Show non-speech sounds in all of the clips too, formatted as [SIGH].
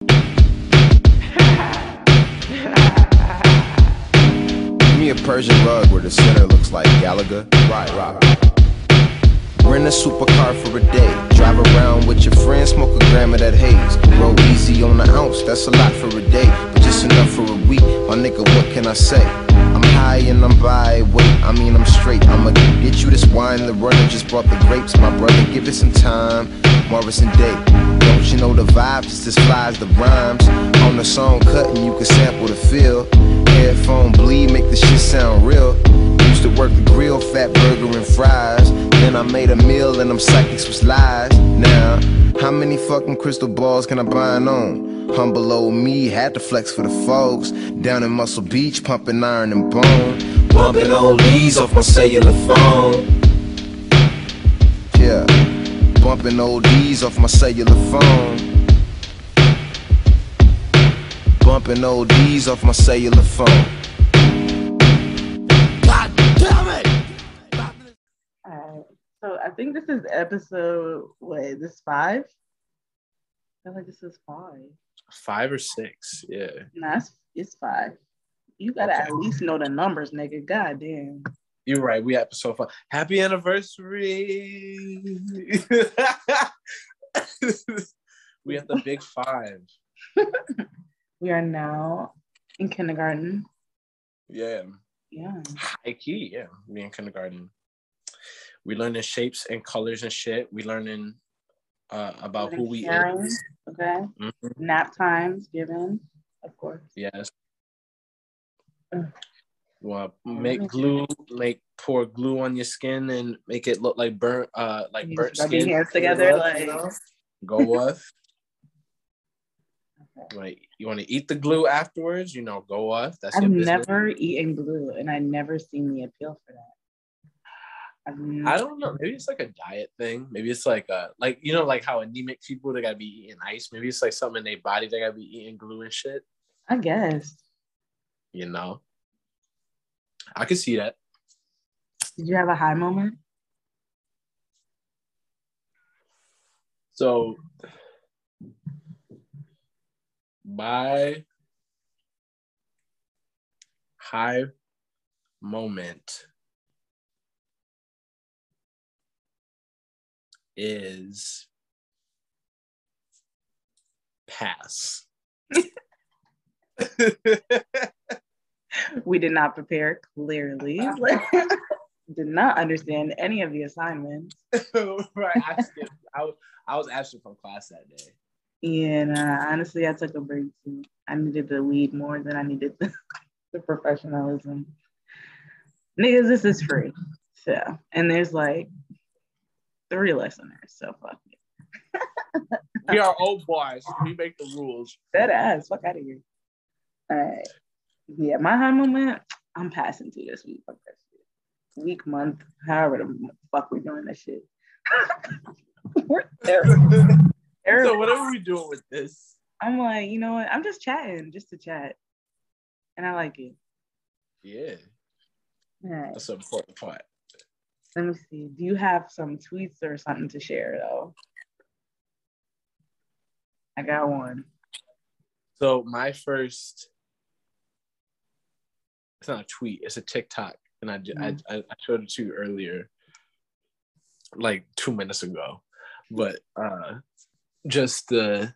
Give me a Persian rug where the center looks like Gallagher. Right, right. Rent a supercar for a day. Drive around with your friends, smoke a gram of that haze. Roll easy on the ounce, that's a lot for a day. But just enough for a week. My nigga, what can I say? High and I'm by weight. I mean, I'm straight. I'ma get you this wine. The runner just brought the grapes. My brother, give it some time. Morris Day. Don't you know the vibes? It's as fly as the rhymes. On the song cutting, you can sample the feel. Headphone bleed, make the shit sound real. Used to work the grill, fat burger and fries. Then I made a meal and them psychics was lies. Now, how many fucking crystal balls can I bind on? Humble old me had to flex for the folks. Down in Muscle Beach, pumping iron and bone. Bumping old knees off my cellular phone. Yeah, bumping old D's off my cellular phone. Bumping old D's off my cellular phone. God damn it! Alright. So I think this is episode wait, this five? I feel like this is five. Five or six, yeah. Nah, it's, it's five. You gotta Okay. at least know the numbers, nigga. God damn. You're right. We episode five. Happy anniversary. [LAUGHS] we at the big five. [LAUGHS] We are now in kindergarten. Yeah. Yeah. High key, yeah. We in kindergarten. We learning shapes and colors and shit. We learning uh, about who we are. is. Okay. Mhm. Nap times given, of course. Yes. Ugh. You want to make glue, make pour glue on your skin and make it look like burnt, uh, like You burnt just rub your skin. hands together, Go like- off, Go off. Like you [LAUGHS] want to eat the glue afterwards, you know, go off. That's I've your never eaten glue and I never seen the appeal for that. N- I don't know. Maybe it's like a diet thing. Maybe it's like a like you know like how anemic people they gotta be eating ice. Maybe it's like something in their body they gotta be eating glue and shit. I guess. You know, I could see that. Did you have a high moment? So my high moment is pass. [LAUGHS] We did not prepare clearly. [LAUGHS] did not understand any of the assignments. [LAUGHS] right. I, skipped. I, was, I was absent from class that day. And uh, honestly, I took a break too. I needed the weed more than I needed the, the professionalism. Niggas, this is free. So, and there's like three listeners. So fuck [LAUGHS] it. We are old boys. We make the rules. Dead ass. Fuck out of here. All right. Yeah, my high moment, I'm passing to this week. Fuck that shit. Week, month, however the fuck we're doing this shit. [LAUGHS] we're terrible. [LAUGHS] So what are we doing with this? I'm like, you know what? I'm just chatting, just to chat. And I like it. Yeah, right. that's an important part. Let me see. Do you have some tweets or something to share though? I got one. So my first, it's not a tweet, it's a TikTok, and I I, I, I showed it to you earlier, like two minutes ago, but uh, just uh,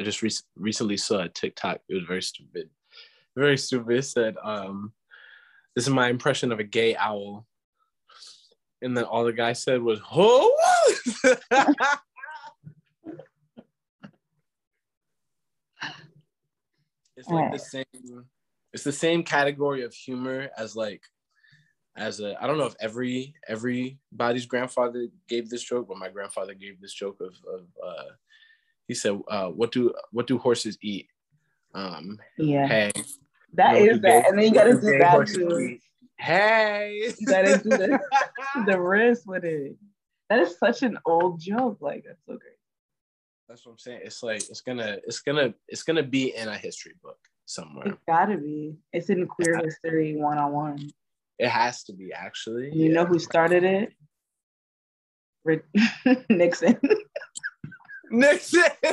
I just re- recently saw a TikTok. It was very stupid, very stupid. It said, um, "This is my impression of a gay owl," and then all the guy said was, "Oh." [LAUGHS] it's like the same it's the same category of humor as like as a I don't know if every everybody's grandfather gave this joke, but my grandfather gave this joke of of uh he said, uh, what do what do horses eat? Um Yeah. hey. that you know is that. And then you gotta do that too. Hey. You gotta do the, [LAUGHS] the wrist with it. That is such an old joke. Like that's so great. That's what I'm saying. It's like it's gonna it's gonna it's gonna be in a history book somewhere. It's gotta be. It's in queer history one on one. It has to be actually. You know who started it? [LAUGHS] Nixon. [LAUGHS] Nixon. [LAUGHS]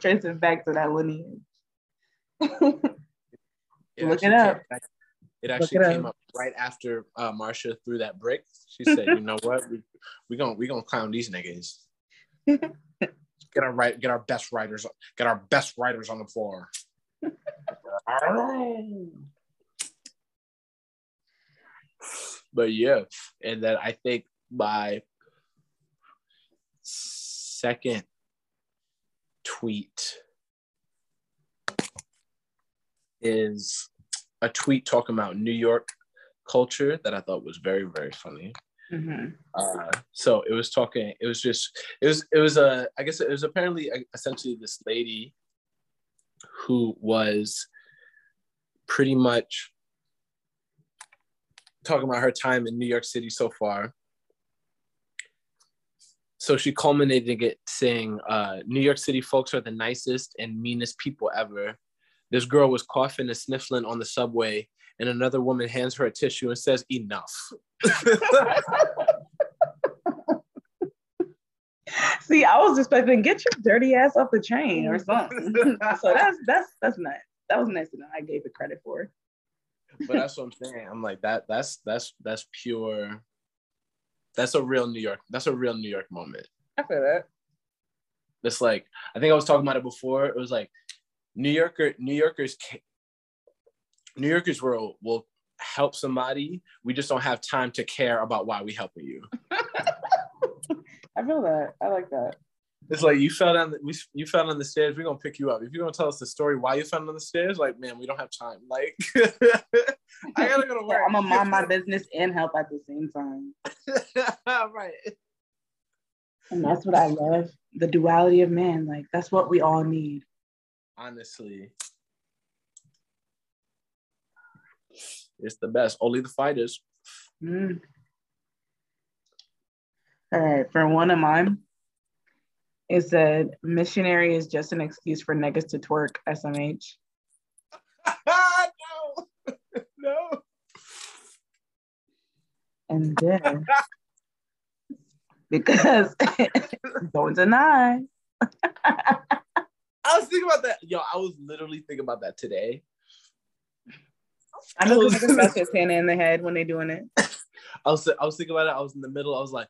tracing back to that lineage. It Look it up. came- It actually came up right after uh, Marsha threw that brick. She said, "You know what? We we gonna we gonna clown these niggas. [LAUGHS] Get our right, get our best writers, get our best writers on the floor." [LAUGHS] but yeah, and then I think my second tweet is a tweet talking about New York culture that I thought was very, very funny. Mhm. Uh, so it was talking, it was just, it was, it was a, I guess it was apparently uh, essentially this lady who was pretty much talking about her time in New York City so far. So she culminated it saying, uh, New York City folks are the nicest and meanest people ever. This girl was coughing and sniffling on the subway, and another woman hands her a tissue and says, Enough. [LAUGHS] See, I was expecting get your dirty ass off the train or something. [LAUGHS] so that's that's that's nice. That was nice enough. I gave it credit for. but that's what I'm saying. I'm like that. That's that's that's pure. That's a real New York. That's a real New York moment. I feel that. That's like I think I was talking about it before. It was like New Yorker New Yorkers New Yorkers will will help somebody. We just don't have time to care about why we helping you. [LAUGHS] I feel that. I like that. It's like you fell down. The, we you fell down the stairs. We're gonna pick you up. If you're gonna tell us the story why you fell down the stairs, like man, we don't have time. Like [LAUGHS] I gotta go to work. I'm gonna mind my business and help at the same time. [LAUGHS] right. And that's what I love. The duality of man. Like that's what we all need. Honestly, it's the best. Only the fighters. Mm. All right, for one of mine, it said missionary is just an excuse for niggas to twerk SMH. [LAUGHS] no, no. And then because [LAUGHS] don't deny. [LAUGHS] I was thinking about that. Yo, I was literally thinking about that today. I know the niggas got his hand in the head when they're doing it. I was I was thinking about it. I was in the middle. I was like,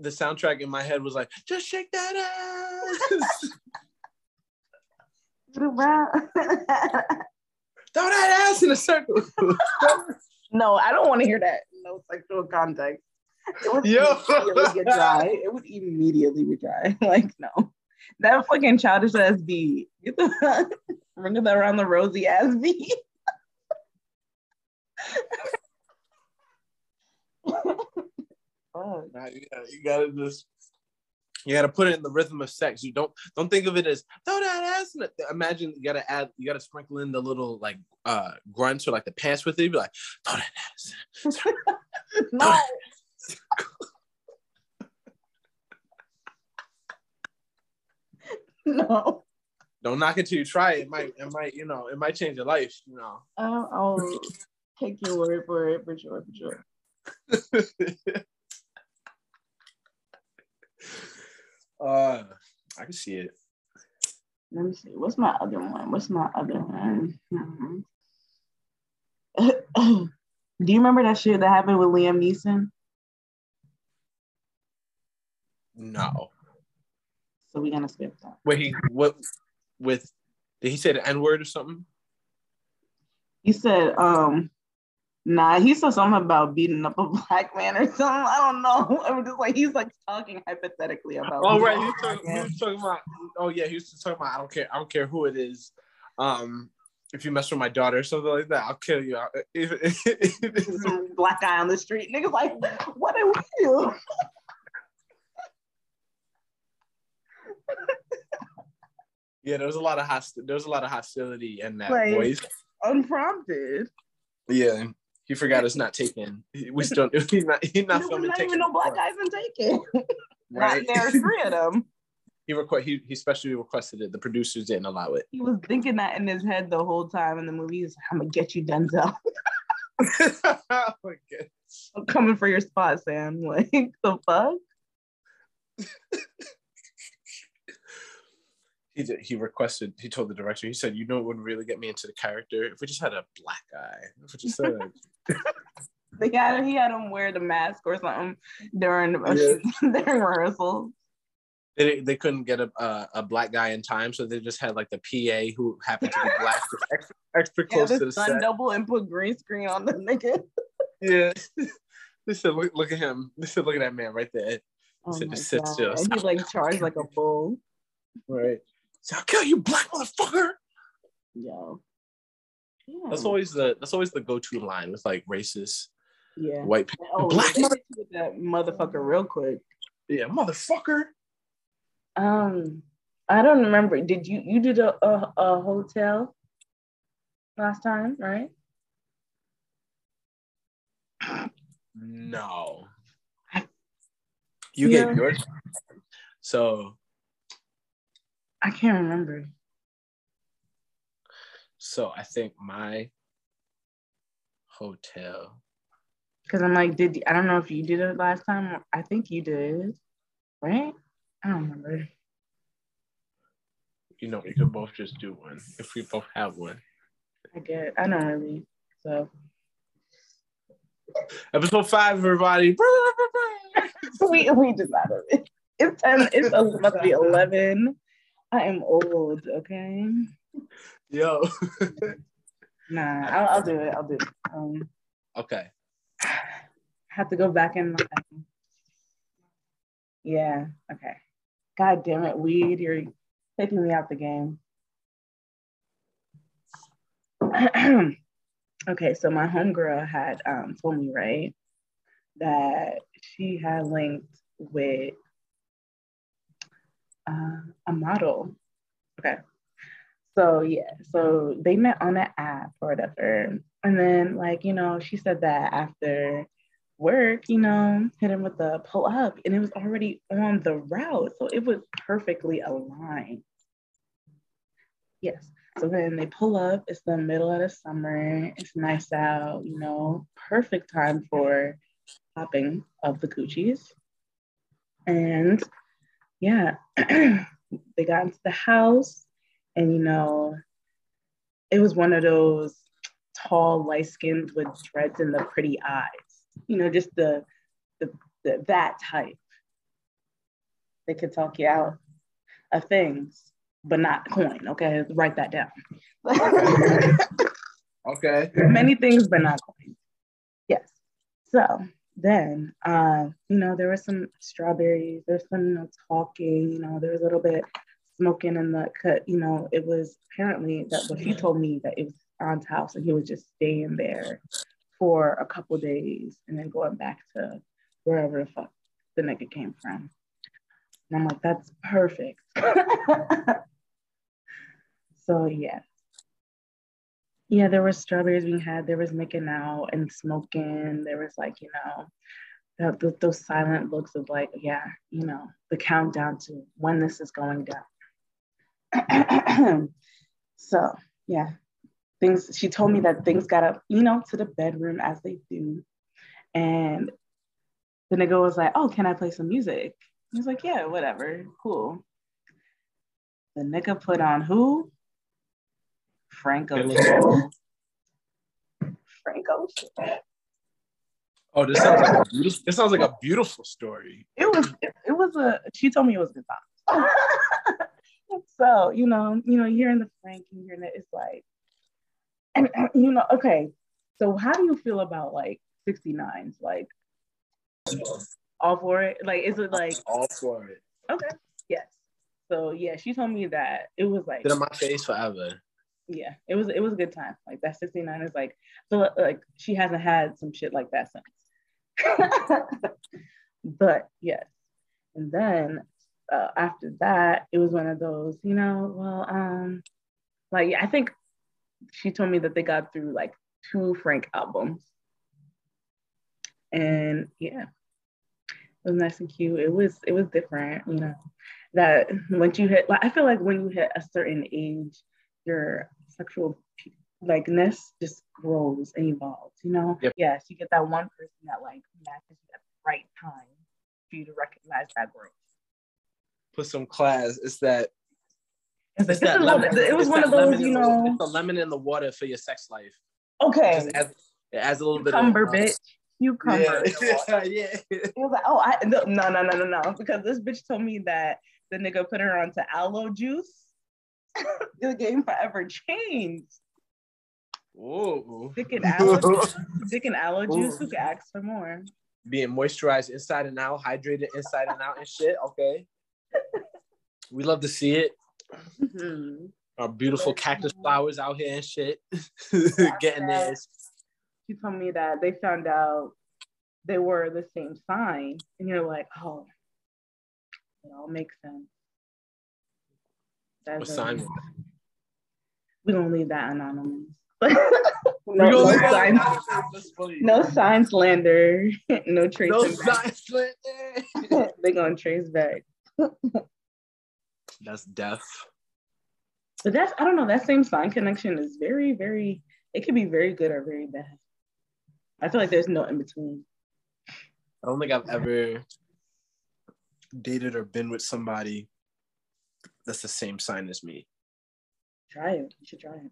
the soundtrack in my head was like, just shake that ass. [LAUGHS] Throw that ass in a circle. [LAUGHS] no, I don't want to hear that. No sexual context. It would Yo. immediately get dry. It would immediately be dry. [LAUGHS] Like, no. That fucking childish ass beat. Get the ring that around the rosy ass beat. Fuck. Nah, you, gotta, you gotta just you gotta put it in the rhythm of sex. You don't don't think of it as throw that ass in it. Imagine you gotta add you gotta sprinkle in the little like uh grunts or like the pants with it. You be like throw that ass. [LAUGHS] No. [LAUGHS] [LAUGHS] no. Don't knock it till you try it. It might it might you know it might change your life. You know. I'll, I'll take your word for it for sure, for sure. [LAUGHS] uh, I can see it. Let me see. What's my other one? What's my other one? Hmm. [CLEARS THROAT] Do you remember that shit that happened with Liam Neeson? No. So we're gonna skip that. Wait, he what with did he say the N word or something? He said, um, nah, he said something about beating up a black man or something. I don't know. [LAUGHS] I'm just like he's like talking hypothetically about Oh right, he was, talking, he was talking about. Oh yeah, he was talking about. I don't care. I don't care who it is. Um, if you mess with my daughter or something like that, I'll kill you. If- [LAUGHS] if- Some black guy on the street. Niggas like, what did we [LAUGHS] do? Yeah, there was a lot of host- There was a lot of hostility in that Like- voice. Unprompted. Yeah, he forgot it's not taken. We still. [LAUGHS] He's not. He's not filming. not even no black guys in Taken. [LAUGHS] Right. Not there, three of them. [LAUGHS] he requ- He he specially requested it. The producers didn't allow it. He was thinking that in his head the whole time in the movie. He's like, I'm gonna get you, Denzel. oh. I'm coming for your spot, Sam. Like the fuck? He did, he requested he told the director he said you know it wouldn't really get me into the character if we just had a black guy if we just said [LAUGHS] they had he had him wear the mask or something during Yeah. [LAUGHS] during rehearsal. they, they couldn't get a, a a black guy in time so they just had like the PA who happened to be [LAUGHS] black extra, extra Yeah, close to the the sun set double and put green screen on the nigga. yeah they said look, look at him they said look at that man right there Oh So my just sit still. And he like charged like a bull. right I'll kill you black motherfucker Yo. Yeah. that's always the that's always the go-to line with like racist yeah. white people Oh, black mother- with that motherfucker real quick. yeah motherfucker Um, I don't remember. Did you you did a a, a hotel last time, right? No. [CLEARS THROAT] You Yeah. gave yours. So I can't remember. so I think my hotel. Because I'm like, did I don't know if you did it last time. I think you did, right? I don't remember. You know, we could both just do one if we both have one. I get. I don't really. So Episode five, everybody. [LAUGHS] [LAUGHS] we we of it. It's ten. It's to be eleven. I am old. Okay. Yo. Nah, I'll, I'll do it. I'll do it. Um, okay. have to go back in. Yeah. Okay. God damn it, weed! You're taking me out the game. [CLEARS THROAT] okay, so my homegirl had um, told me right that she had linked with uh, a model. Okay. So yeah, so they met on an app or whatever. And then like, you know, she said that after work, you know, hit him with the pull up and it was already on the route. So it was perfectly aligned. Yes. So then they pull up, it's the middle of the summer, it's nice out, you know, perfect time for popping of the coochies. And yeah, [CLEARS THROAT] they got into the house and you know, it was one of those tall, light skinned with dreads and the pretty eyes. You know, just the, the, the that type. They could talk you out of things, but not coin. Okay, write that down. Okay. [LAUGHS] Many things, but not coin. Yes. So then, uh, you know, there was some strawberries. There's some you know, talking. You know, there was a little bit smoking in the cut. You know, it was apparently that what he told me that it was Aunt's house and he was just staying there for a couple days and then going back to wherever the fuck the nigga came from. And I'm like, that's perfect. [LAUGHS] so yeah. Yeah, there was strawberries being had. There was making out and smoking. There was like, you know, that, th- those silent looks of like, yeah, you know, the countdown to when this is going down. [CLEARS THROAT] so yeah, things. She told me that things got up, you know, to the bedroom as they do, and the nigga was like, "Oh, can I play some music?" He was like, "Yeah, whatever, cool." The nigga put on who? Franco. Billy. Franco. Oh, this sounds like a beautiful. This sounds like a beautiful story. It was. It, it was a. She told me it was a good time. [LAUGHS] so you know, you know, hearing the Frank and hearing it, it's like, and uh, you know, okay. So how do you feel about like 69s? Like, all for it? Like, is it like All for it. okay? Yes. So yeah, she told me that it was like Been on my face forever. Yeah, it was it was a good time. Like that 69 is like so like she hasn't had some shit like that since. [LAUGHS] but yes. And then uh, after that, it was one of those, you know, well, um, like I think she told me that they got through like two Frank albums. And yeah, it was nice and cute. It was it was different, you know. That once you hit like I feel like when you hit a certain age, your sexual likeness just grows and evolves, you know? Yep. Yes, you get that one person that like matches you at the right time for you to recognize that growth. Put some class. It's that. It's It's that lemon. what- it was one of those, lemon you know. it's the lemon in the water for your sex life. Okay, Just adds, it adds a little bit cucumber, of uh, bitch. Cucumber. Yeah, [LAUGHS] yeah. It was like, oh, I no, no, no, no, no, no, because this bitch told me that the nigga put her onto aloe juice. [LAUGHS] the game forever changed. Whoa. Dick and aloe, [LAUGHS] juice- dick and aloe juice. Who could ask for more? Being moisturized inside and out, hydrated inside and out and shit. Okay. We love to see it. Mhm. Our beautiful cactus flowers out here and shit. [LAUGHS] Getting this. She told me that they found out they were the same sign, and you're like, oh, it all makes sense. What That's sign? it. We gonna leave that anonymous. [LAUGHS] No, gonna [LAUGHS] no, leave that sign, anonymous. That's funny. no sign slander, [LAUGHS] no trace. No back. sign slander. they gonna trace back. That's death. But that's I don't know. That same sign connection is very, very. It can be very good or very bad. I feel like there's no in between. I don't think I've ever dated or been with somebody that's the same sign as me. Try it. You should try it.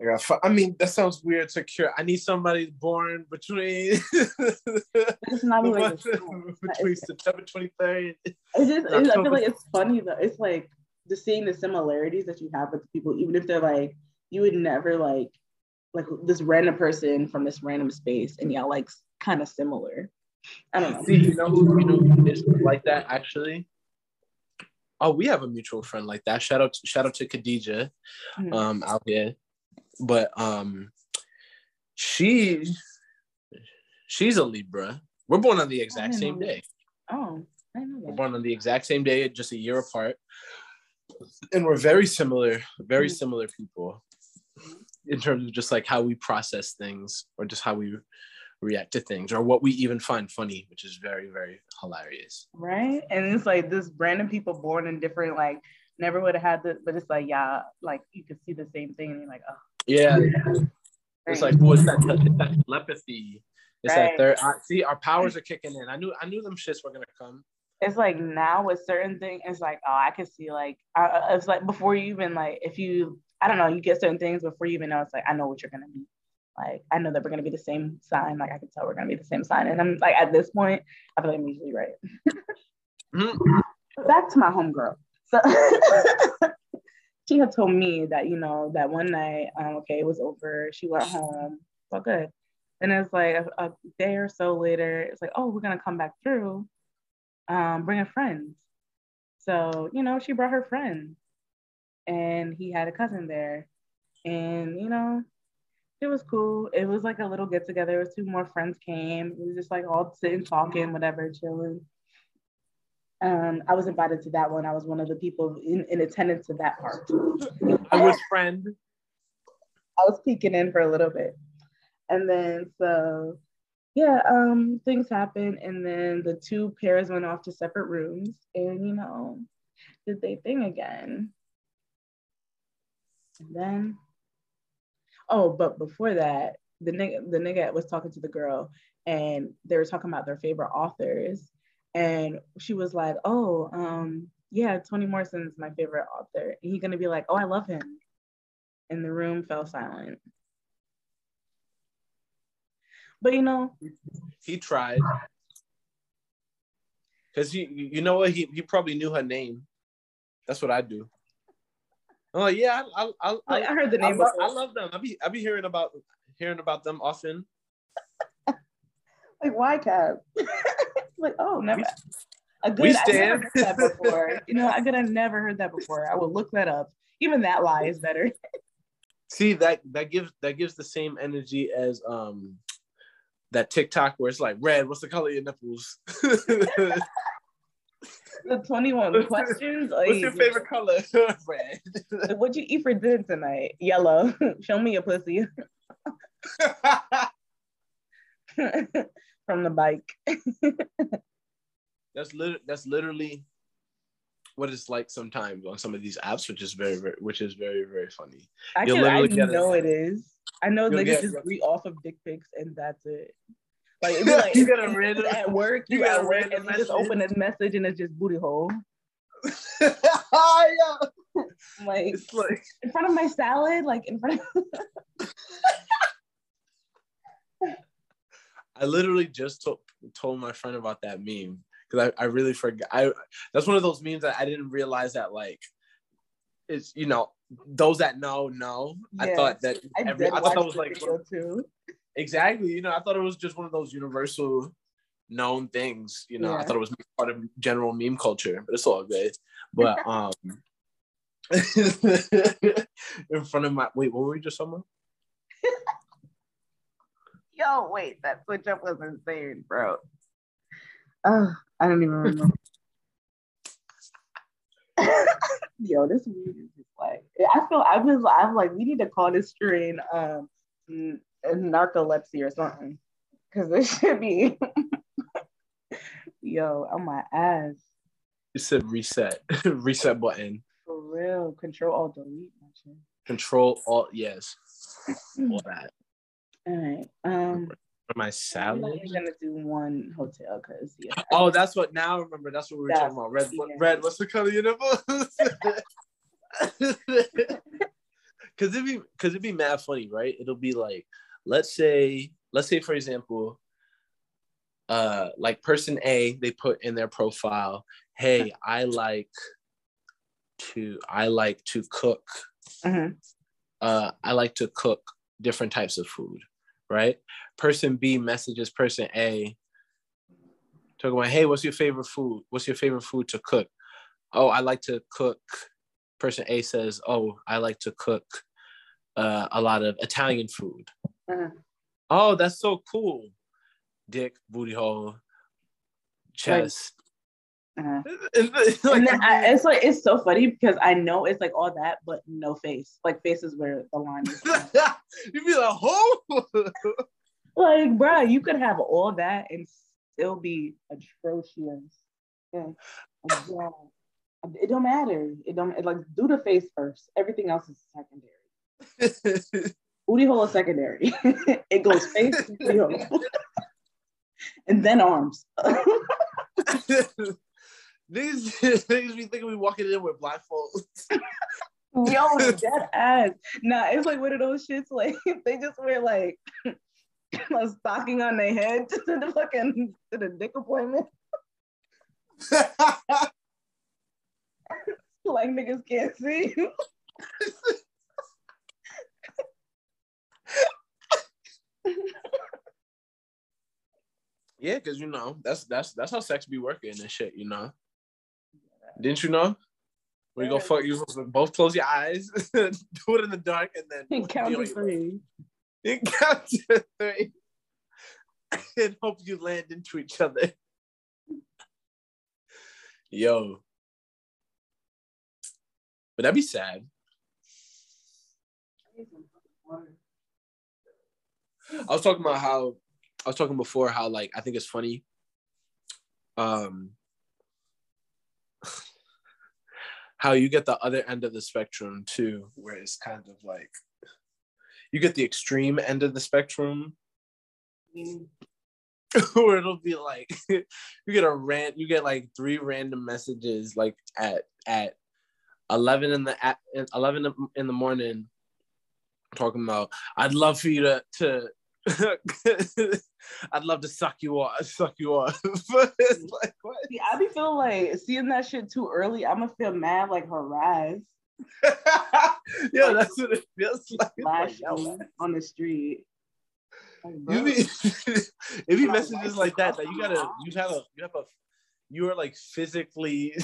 I, got I mean, that sounds weird to cure. I need somebody born between [LAUGHS] It's not even like this. [LAUGHS] [LAUGHS] between September 23rd. It's just, it's, I feel like it's funny though. It's like just seeing the similarities that you have with people, even if they're like, you would never like, like this random person from this random space, and y'all like kind of similar. I don't know. See, you know who you know who is like that actually? Oh, we have a mutual friend like that. Shout out to, shout out to Khadija Mhm. um out here. But um she she's a Libra. We're born on the exact same know day. Oh, I know We're born on the exact same day, just a year apart. And we're very similar, very Mhm. similar people in terms of just like how we process things or just how we react to things or what we even find funny, which is very, very hilarious. Right? And it's like this random people born in different like never would have had this, but it's like yeah, like you could see the same thing, and you're like, oh, Yeah. It's like, well, it's that, it's that telepathy. It's Right. that third. I, see, our powers are kicking in. I knew, I knew them shits were gonna come. it's like now with certain things, it's like, oh, I can see like, uh, it's like before you even like, if you, I don't know, you get certain things before you even know, it's like, I know what you're gonna be. Like, I know that we're gonna be the same sign. Like, I can tell we're gonna be the same sign. And I'm like, at this point, I feel like I'm usually right. Mhm. Back to my homegirl. So [LAUGHS] she had told me that, you know, that one night, um, okay, it was over. She went home. It's all good. And it's like a, a day or so later, it's like, oh, we're gonna come back through, um, bring a friend. So, you know, she brought her friend and he had a cousin there. And, you know, it was cool. It was like a little get together. It was Two more friends came. It was just like all sitting, talking, whatever, chilling. Um, I was invited to that one. I was one of the people in, in attendance to that part. I was friend. I was peeking in for a little bit. And then so yeah, um, things happened, and then the two pairs went off to separate rooms and you know, did they thing again. And then oh, but before that, the nigga the nigga was talking to the girl and they were talking about their favorite authors. And she was like, Oh, um, yeah, Toni Morrison is my favorite author. And he's gonna be like, Oh, I love him and the room fell silent. But you know, He tried. Cause you, you know what? He, he probably knew her name. That's what I do. I'm yeah, I, I, I, I heard the I, name love, before. I love them. I be, I be hearing about, hearing about them often. [LAUGHS] like why cab? [LAUGHS] like, oh, never. A good, we I never stand. heard that before. you know, I could have never heard that before. I will look that up. Even that lie is better. [LAUGHS] See that that gives that gives the same energy as um that TikTok where it's like red. What's the color of your nipples? The 21 questions. What's your favorite color? [LAUGHS] red. What'd you eat for dinner tonight? Yellow. [LAUGHS] Show me your pussy [LAUGHS] from the bike. that's lit- that's literally what it's like sometimes on some of these apps, which is very, very which is very, very funny. I I know it. is. I know niggas just read off of dick pics and that's it. Like, [LAUGHS] it'd be like You get a random- at work, you, you get at a work, random and you just open this message and it's just booty hole. yeah. [LAUGHS] Like, It's like in front of my salad, like in front of [LAUGHS] I literally just told told my friend about that meme because I, I really forgot. I that's one of those memes that I didn't realize that like it's you know those that know know. I thought that I, every did I thought that was like too. Exactly you know I thought it was just one of those universal known things. You know I thought it was part of general meme culture, but it's all good. But [LAUGHS] um. [LAUGHS] in front of my wait, what were we just talking about? [LAUGHS] Yo, wait, that switch up was insane, bro. Oh, I don't even remember. Yo, this weed is just like I feel I was I'm like we need to call this strain um narcolepsy or something because this [LAUGHS] should be yo on my ass It said reset, [LAUGHS] reset button, for real. Control alt delete. control alt yes, [CLEARS THROAT] all that. All right. Um, For my I'm salad. only gonna do one hotel because yeah. Oh, that's what now I remember. That's what we were That's- talking about. Red, yeah. red. What's the color of your nipples? Cause it be, cause it'd be mad funny, right? It'll be like, let's say, let's say for example, uh, like person A, they put in their profile, hey, I like to, I like to cook. Mhm. Uh, I like to cook different types of food, right? Person B messages person A, talking about, hey, what's your favorite food? What's your favorite food to cook? Oh, I like to cook. Person A says, oh, I like to cook uh, a lot of Italian food. Uh-huh. Oh, that's so cool. Dick, booty hole, chest. Uh-huh. [LAUGHS] Like, and then I, it's like it's so funny because I know it's like all that, but no face. Like face is where the line is. [LAUGHS] You'd be like, oh, [LAUGHS] like, bruh, you could have all that and still be atrocious. Yeah. Yeah. It don't matter. It don't it, like do the face first. Everything else is secondary. Booty hole is secondary. [LAUGHS] it goes face, booty hole. [LAUGHS] and then arms. [LAUGHS] Niggas, niggas be thinking we walking in with blindfolds. Yo, dead ass. Nah, it's like one of those shits like they just wear like a stocking on their head to the fucking to the dick appointment. Like niggas can't see. Yeah, because you know that's that's that's how sex be working and shit. You know, didn't you know? When you go fuck, you both close your eyes, [LAUGHS] do it in the dark, and then Count be to three. You count to three, [LAUGHS] and hope you land into each other. Yo, but that'd be sad. I was talking about how I was talking before how like I think it's funny. Um [SIGHS] how you get the other end of the spectrum too, where it's kind of like you get the extreme end of the spectrum [LAUGHS] where it'll be like [LAUGHS] you get a rant you get like three random messages like at at 11 in the at 11 in the morning talking about i'd love for you to to [LAUGHS] i'd love to suck you off suck you off [LAUGHS] like what See, I be feeling like seeing that shit too early, I'm gonna feel mad like harassed. [LAUGHS] yeah that's what it feels like It's like, on the street. Like, You be be My messages like that that you gotta you have a you have a you are like physically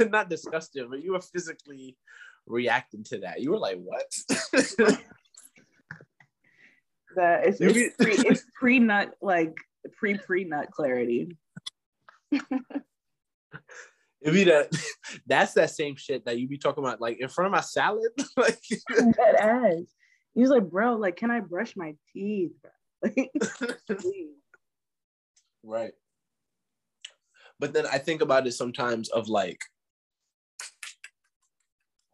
not disgusted, but you are physically reacting to that. You were like, what? That it's, it's, [LAUGHS] pre, it's pre nut like pre pre nut clarity. It be that [LAUGHS] that's that same shit that you be talking about like in front of my salad. [LAUGHS] like That ass. He's like, bro, like, can I brush my teeth? Like. Right. But then I think about it sometimes of like,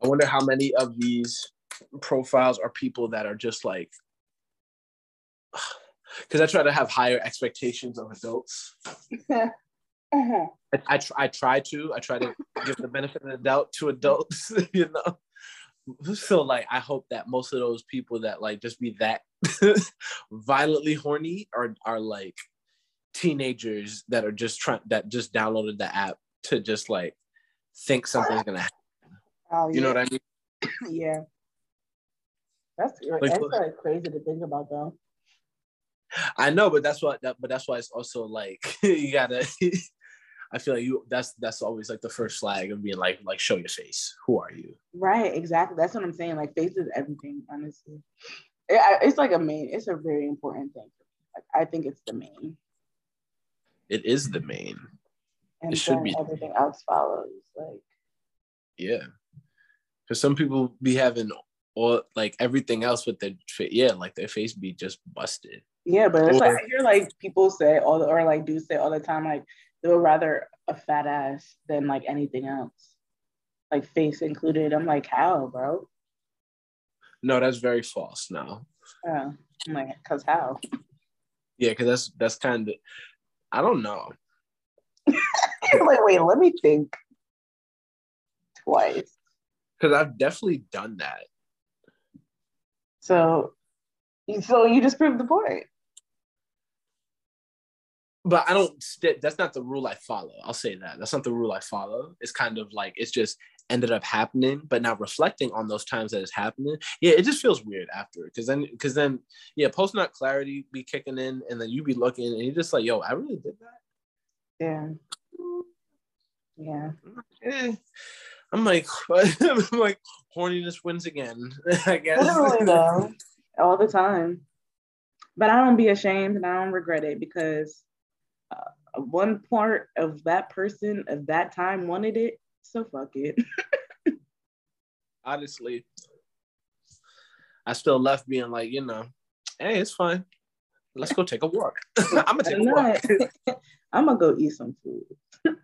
I wonder how many of these profiles are people that are just like, [SIGHS] because I try to have higher expectations of adults. Uh-huh. [LAUGHS] I, I, tr- I try to. I try to give the benefit of the doubt to adults, [LAUGHS] you know. So like I hope that most of those people that like just be that [LAUGHS] violently horny are are like teenagers that are just trying that just downloaded the app to just like think something's gonna happen. Oh, You know what I mean? [CLEARS THROAT] Yeah. That's Like, that's like crazy to think about though. I know, but that's what that, but that's why it's also like [LAUGHS] you gotta [LAUGHS] I feel like you that's that's always like the first flag of being like like show your face. Who are you? Right, exactly. That's what I'm saying. Like face is everything, honestly. It, it's like a main, it's a very important thing. Like I think it's the main. It is the main. And It should be. everything else follows. Like Yeah. Cause some people be having all like everything else with their yeah, like their face be just busted. Yeah, but it's Or- like I hear like people say all the, or like do say all the time, like they would rather a fat ass than like anything else. Like face included. I'm like, how, bro? No, that's very false now. Oh, I'm like, cause how? Yeah, because that's that's kind of I don't know. [LAUGHS] like, wait, let me think twice. Because I've definitely done that. So, so you just proved the point. But I don't st- that's not the rule I follow. I'll say that. That's not the rule I follow. It's kind of like it's just ended up happening, but now reflecting on those times that it's happening, yeah, it just feels weird after because then because then yeah, post not clarity be kicking in and then you be looking and you're just like, yo, I really did that. Yeah. Yeah. Eh. I'm like, [LAUGHS] I'm like, horniness wins again. [LAUGHS] I guess. Literally [LAUGHS] though, all the time. But I don't be ashamed and I don't regret it because one part of that person of that time wanted it. So fuck it. [LAUGHS] Honestly, I still left being like, you know, hey, it's fine. Let's go take a walk. [LAUGHS] I'm gonna take a I'm walk. [LAUGHS] I'm gonna go eat some food.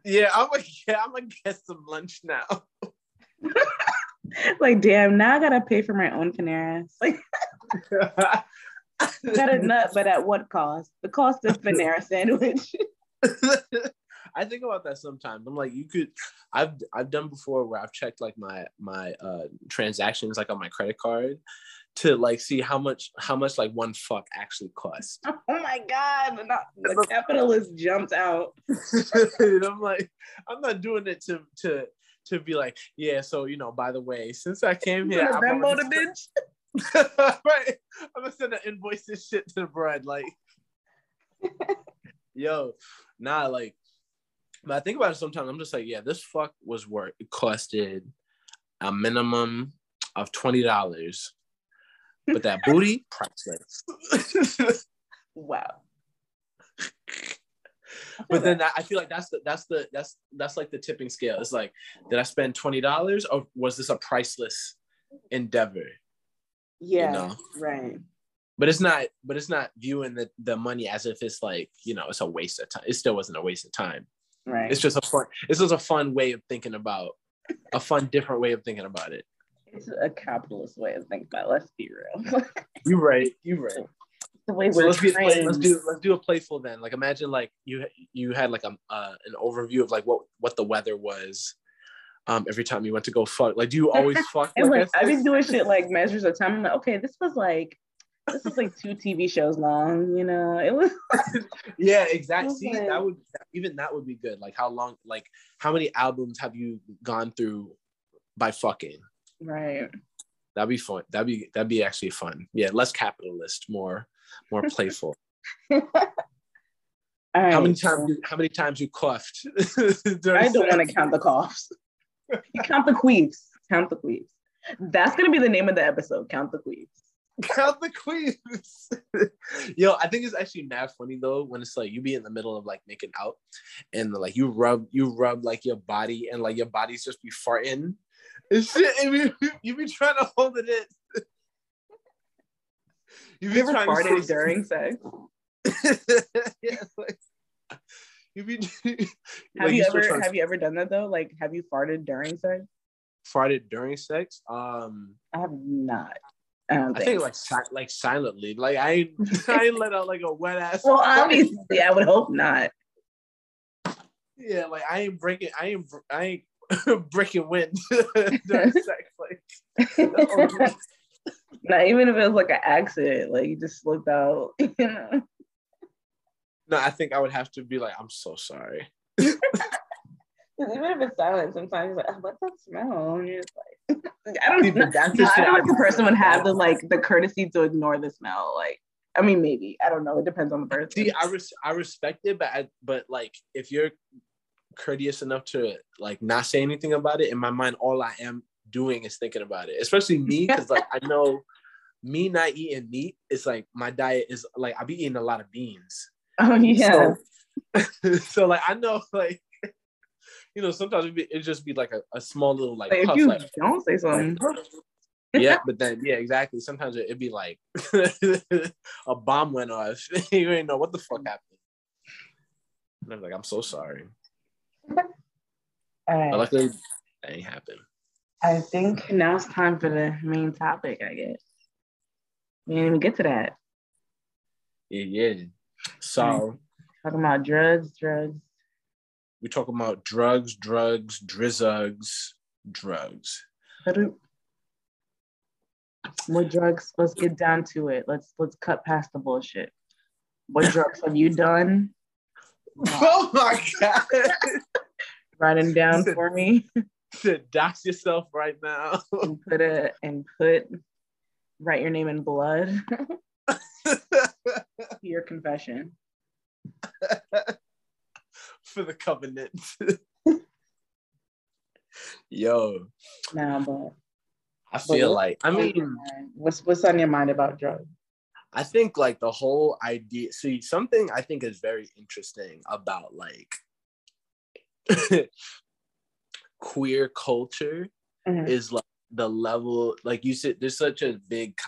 yeah, I'm gonna yeah, I'm gonna get some lunch now. Like, damn, now I gotta pay for my own Panera. Like, got a nut, but at what cost? The cost of Panera sandwich. [LAUGHS] I think about that sometimes. I'm like, you could. I've I've done before where I've checked like my my uh transactions like on my credit card to like see how much how much like one fuck actually costs. [LAUGHS] oh my god, the, the [LAUGHS] capitalist jumped out. and I'm like, I'm not doing it to to to be like, yeah. So you know, by the way, since I came here, Gonna I've Venmo the bitch. right. I'm gonna send an invoice this shit to the bread. Like, yo, nah, like, but I think about it sometimes. I'm just like, yeah, this fuck was worth it costed a minimum of twenty dollars. But that booty, [LAUGHS] priceless. Wow. but then that, I feel like that's the that's the that's that's like the tipping scale. It's like, did I spend twenty dollars or was this a priceless endeavor? yeah, know. right. But it's not but it's not viewing the, the money as if it's like you know it's a waste of time. It still wasn't a waste of time. Right. it's just a fun it's just a fun way of thinking about a fun different way of thinking about it. It's a capitalist way of thinking about. it, Let's be real. [LAUGHS] you're right. You're right. The way so we're let's be let's do let's do a playful then. Like imagine like you you had like a uh, an overview of like what what the weather was um every time you went to go fuck. Like do you always [LAUGHS] fuck? Like, I've been doing shit like measures of time. I'm like, okay, this was like this was like two TV shows long, you know. It was [LAUGHS] yeah exactly see that would even that would be good like how long like how many albums have you gone through by fucking right. That'd be fun. That'd be that'd be actually fun. Yeah, less capitalist, more more playful. All right. [LAUGHS] how many times you, how many times you coughed? [LAUGHS] I don't want to count the coughs. You count the queefs. Count the queefs. That's gonna be the name of the episode. Count the queefs. Count the queens. [LAUGHS] Yo, I think it's actually mad funny though when it's like you be in the middle of like making out and like you rub you rub like your body and like your body's just be farting and shit and you, [LAUGHS] you be trying to hold it in. You Have be you ever farted during sex? [LAUGHS] yeah, like, you be Have like, you still ever trying to have you ever done that though? Like, have you farted during sex? farted during sex? Um, I have not. I don't I think. think like si- like silently, like I [LAUGHS] [LAUGHS] I let out like a wet ass. well, obviously, I would hope not. Yeah, like I ain't breaking, I ain't, I ain't [LAUGHS] breaking wind during sex. Like, no. Not even if it was like an accident, like you just slipped out, you know. No, I think I would have to be like, I'm so sorry. Even if it's silent, sometimes you're like, oh, what's that smell? And you're just like, [LAUGHS] I don't See, know. that's No, the I don't I think the person would have the like the courtesy to ignore the smell. Like, I mean, maybe I don't know. It depends on the person. See, I res- I respect it, but I, but like if you're courteous enough to like not say anything about it, in my mind, all I am doing is thinking about it. Especially me, because like I know me not eating meat is like my diet is like I be eating a lot of beans. oh yeah. So, [LAUGHS] so like I know like you know sometimes it, be, it just be like a, a small little like, Like, if you like don't say something, yeah, [LAUGHS] but then yeah, exactly. Sometimes it, it'd be like [LAUGHS] a bomb went off. [LAUGHS] you ain't know what the fuck happened. And I'm like, I'm so sorry. all But right. luckily, that ain't happened. I think now it's time for the main topic. I guess we didn't even get to that. Yeah, yeah. So Talking about drugs, drugs. We talk about drugs, drugs, drizzugs, drugs. What drugs? Let's get down to it. Let's let's cut past the bullshit. What [LAUGHS] drugs have you done? [LAUGHS] Oh my god! Writing them down for me to dox yourself right now. and put it and put write your name in blood. [LAUGHS] Your confession. For the covenant. [LAUGHS] Yo, Now, but I feel like I mean what's what's on your mind about drugs? I think like the whole idea. See, something I think is very interesting about like [LAUGHS] queer culture Mhm. is like the level, like you said, there's such a big,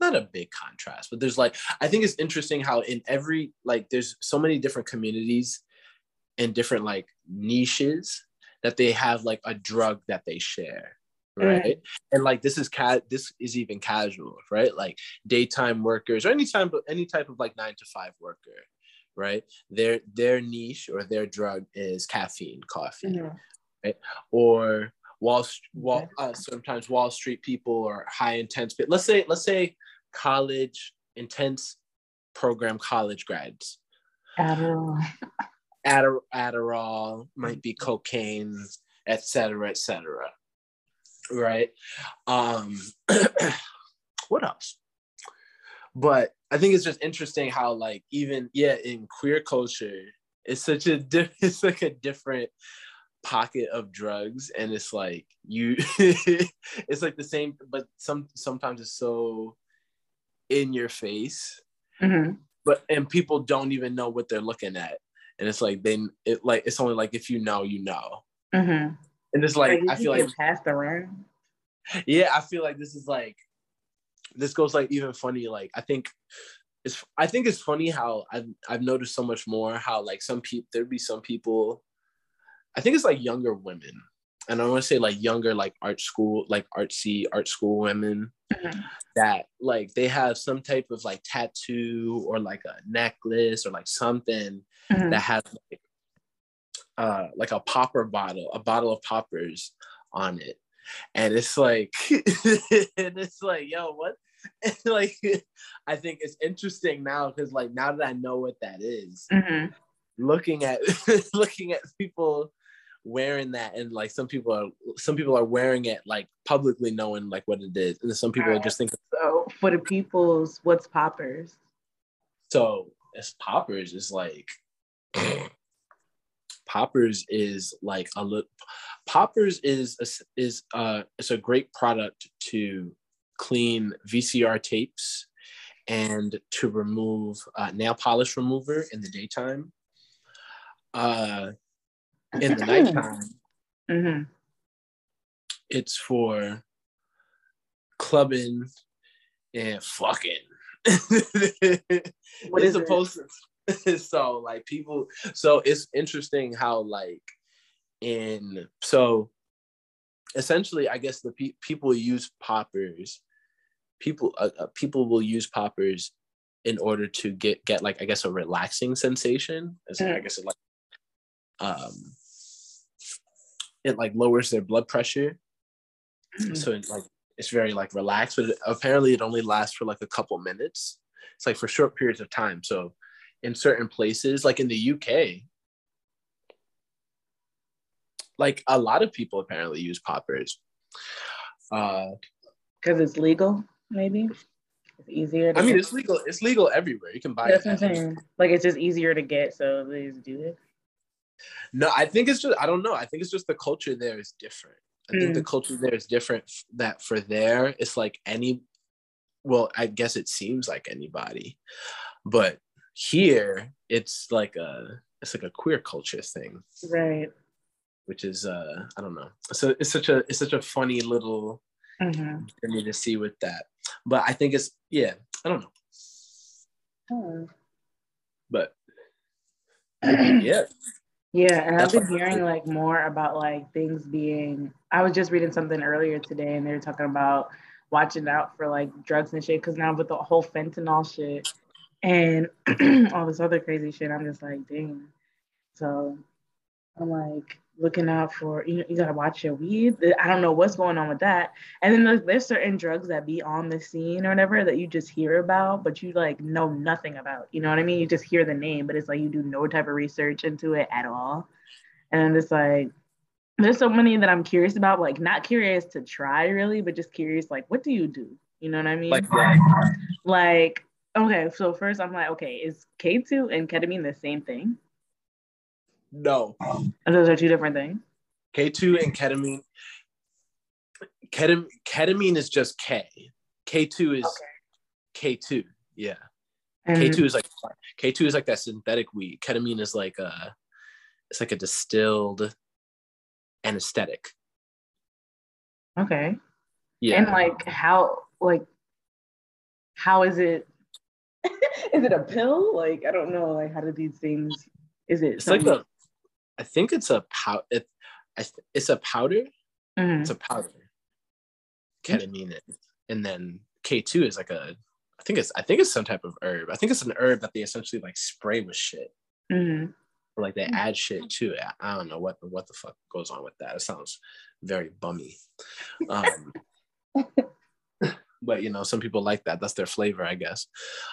not a big contrast, but there's like, I think it's interesting how in every, like, there's so many different communities and different like niches that they have like a drug that they share right? And like this is cat this is even casual right? Like daytime workers or any time any type of like nine to five worker right? Their their niche or their drug is caffeine coffee Mhm. or wall wall uh, sometimes wall street people or high intense but let's say let's say college intense program college grads. [LAUGHS] Adder- Adderall, might be cocaine, et cetera, et cetera. Right. Um, [CLEARS THROAT] what else? But I think it's just interesting how, like, even yeah, in queer culture, it's such a diff- [LAUGHS] it's like a different pocket of drugs, and it's like you, [LAUGHS] it's like the same, but some sometimes it's so in your face, Mhm. but and people don't even know what they're looking at and it's like then it like it's only like if you know you know Mhm. and it's like i feel like passed around. yeah i feel like this is like this goes like even funny like i think it's i think it's funny how i've, I've noticed so much more how like some people there'd be some people i think it's like younger women and i want to say like younger like art school like artsy art school women Mhm. that like they have some type of like tattoo or like a necklace or like something Mhm. that has like uh like a popper bottle, a bottle of poppers on it. And it's like [LAUGHS] and it's like, yo, what? And [LAUGHS] like I think it's interesting now because like now that I know what that is, Mhm. looking at [LAUGHS] looking at people wearing that and like some people are some people are wearing it like publicly knowing like what it is. And some people are just thinking So for the people's, what's poppers? So as poppers is like [SNIFFS] poppers is like a little poppers is a, is uh it's a great product to clean VCR tapes and to remove uh, nail polish remover in the daytime. Uh, in the nighttime, hmm it's for clubbing and fucking. What it's is it? supposed to [LAUGHS] so like people so it's interesting how like in so essentially i guess the pe- people use poppers people uh, uh, people will use poppers in order to get get like i guess a relaxing sensation As- i Mm. guess it like um it like lowers their blood pressure Mm. so it, like it's very like relaxed but it, apparently it only lasts for like a couple minutes it's like for short periods of time so in certain places like in the uk like a lot of people apparently use poppers uh Because it's legal, maybe. It's easier. To i mean it's legal it's legal everywhere you can buy that's it what I'm saying. Like it's just easier to get, so they just do it. No i think it's just i don't know. I think it's just the culture there is different. I think the culture there is different that for there it's like any well i guess it seems like anybody but here it's like a it's like a queer culture thing. Right. which is uh i don't know. So it's such a it's such a funny little Mm-hmm. journey to see with that. But i think it's yeah i don't know. Hmm. but [CLEARS THROAT] yeah Yeah, and I've been hearing like more about like things being. I was just reading something earlier today, and they were talking about watching out for like drugs and shit. Because now with the whole fentanyl shit and [CLEARS THROAT] all this other crazy shit, I'm just like, dang. So I'm like looking out for you. You gotta watch your weed. I don't know what's going on with that. And then there's, there's certain drugs that be on the scene or whatever that you just hear about, but you like know nothing about. You know what I mean? You just hear the name, but it's like you do no type of research into it at all. And I'm just like, there's so many that I'm curious about. Like not curious to try really, but just curious. Like, what do you do? You know what I mean? like like okay. So first, I'm like, okay, is K2 and ketamine the same thing? No Or those are two different things. K2 and ketamine. Ketam- ketamine is just K. K2 is K2. Yeah. And, K2 is like K2 is like that synthetic weed. Ketamine is like a it's like a distilled anesthetic. Okay. Yeah. And like how like how is it [LAUGHS] is it a pill? Like I don't know, like how do these things is it it's like something- a I think it's a pow it, it's a powder. Mhm. It's a powder. Ketamine is. And then K2 is like a I think it's I think it's some type of herb. I think it's an herb that they essentially like spray with shit. Mhm. or like they Mm. add shit to it. I don't know what what the fuck goes on with that. It sounds very bummy. Um, but you know, some people like that. That's their flavor, I guess.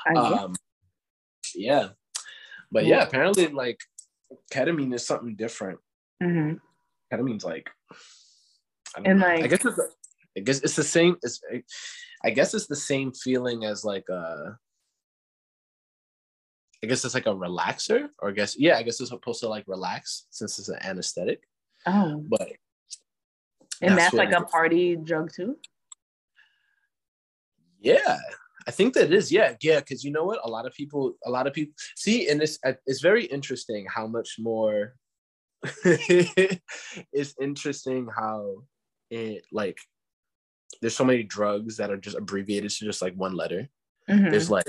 I guess. Um, yeah, but yeah, apparently like ketamine is something different. Mhm. Ketamine's like, I don't And, know. I guess it's, I guess it's the same. It's I guess it's the same feeling as like a. I guess it's like a relaxer, or I guess yeah, I guess it's supposed to like relax since it's an anesthetic. Oh. But And that's, what like a party drug too? Yeah, I think that is. Yeah, yeah. Because you know what, a lot of people, a lot of people see, and this it's very interesting how much more. [LAUGHS] it's interesting how it like there's so many drugs that are just abbreviated to just like one letter. Mhm. There's like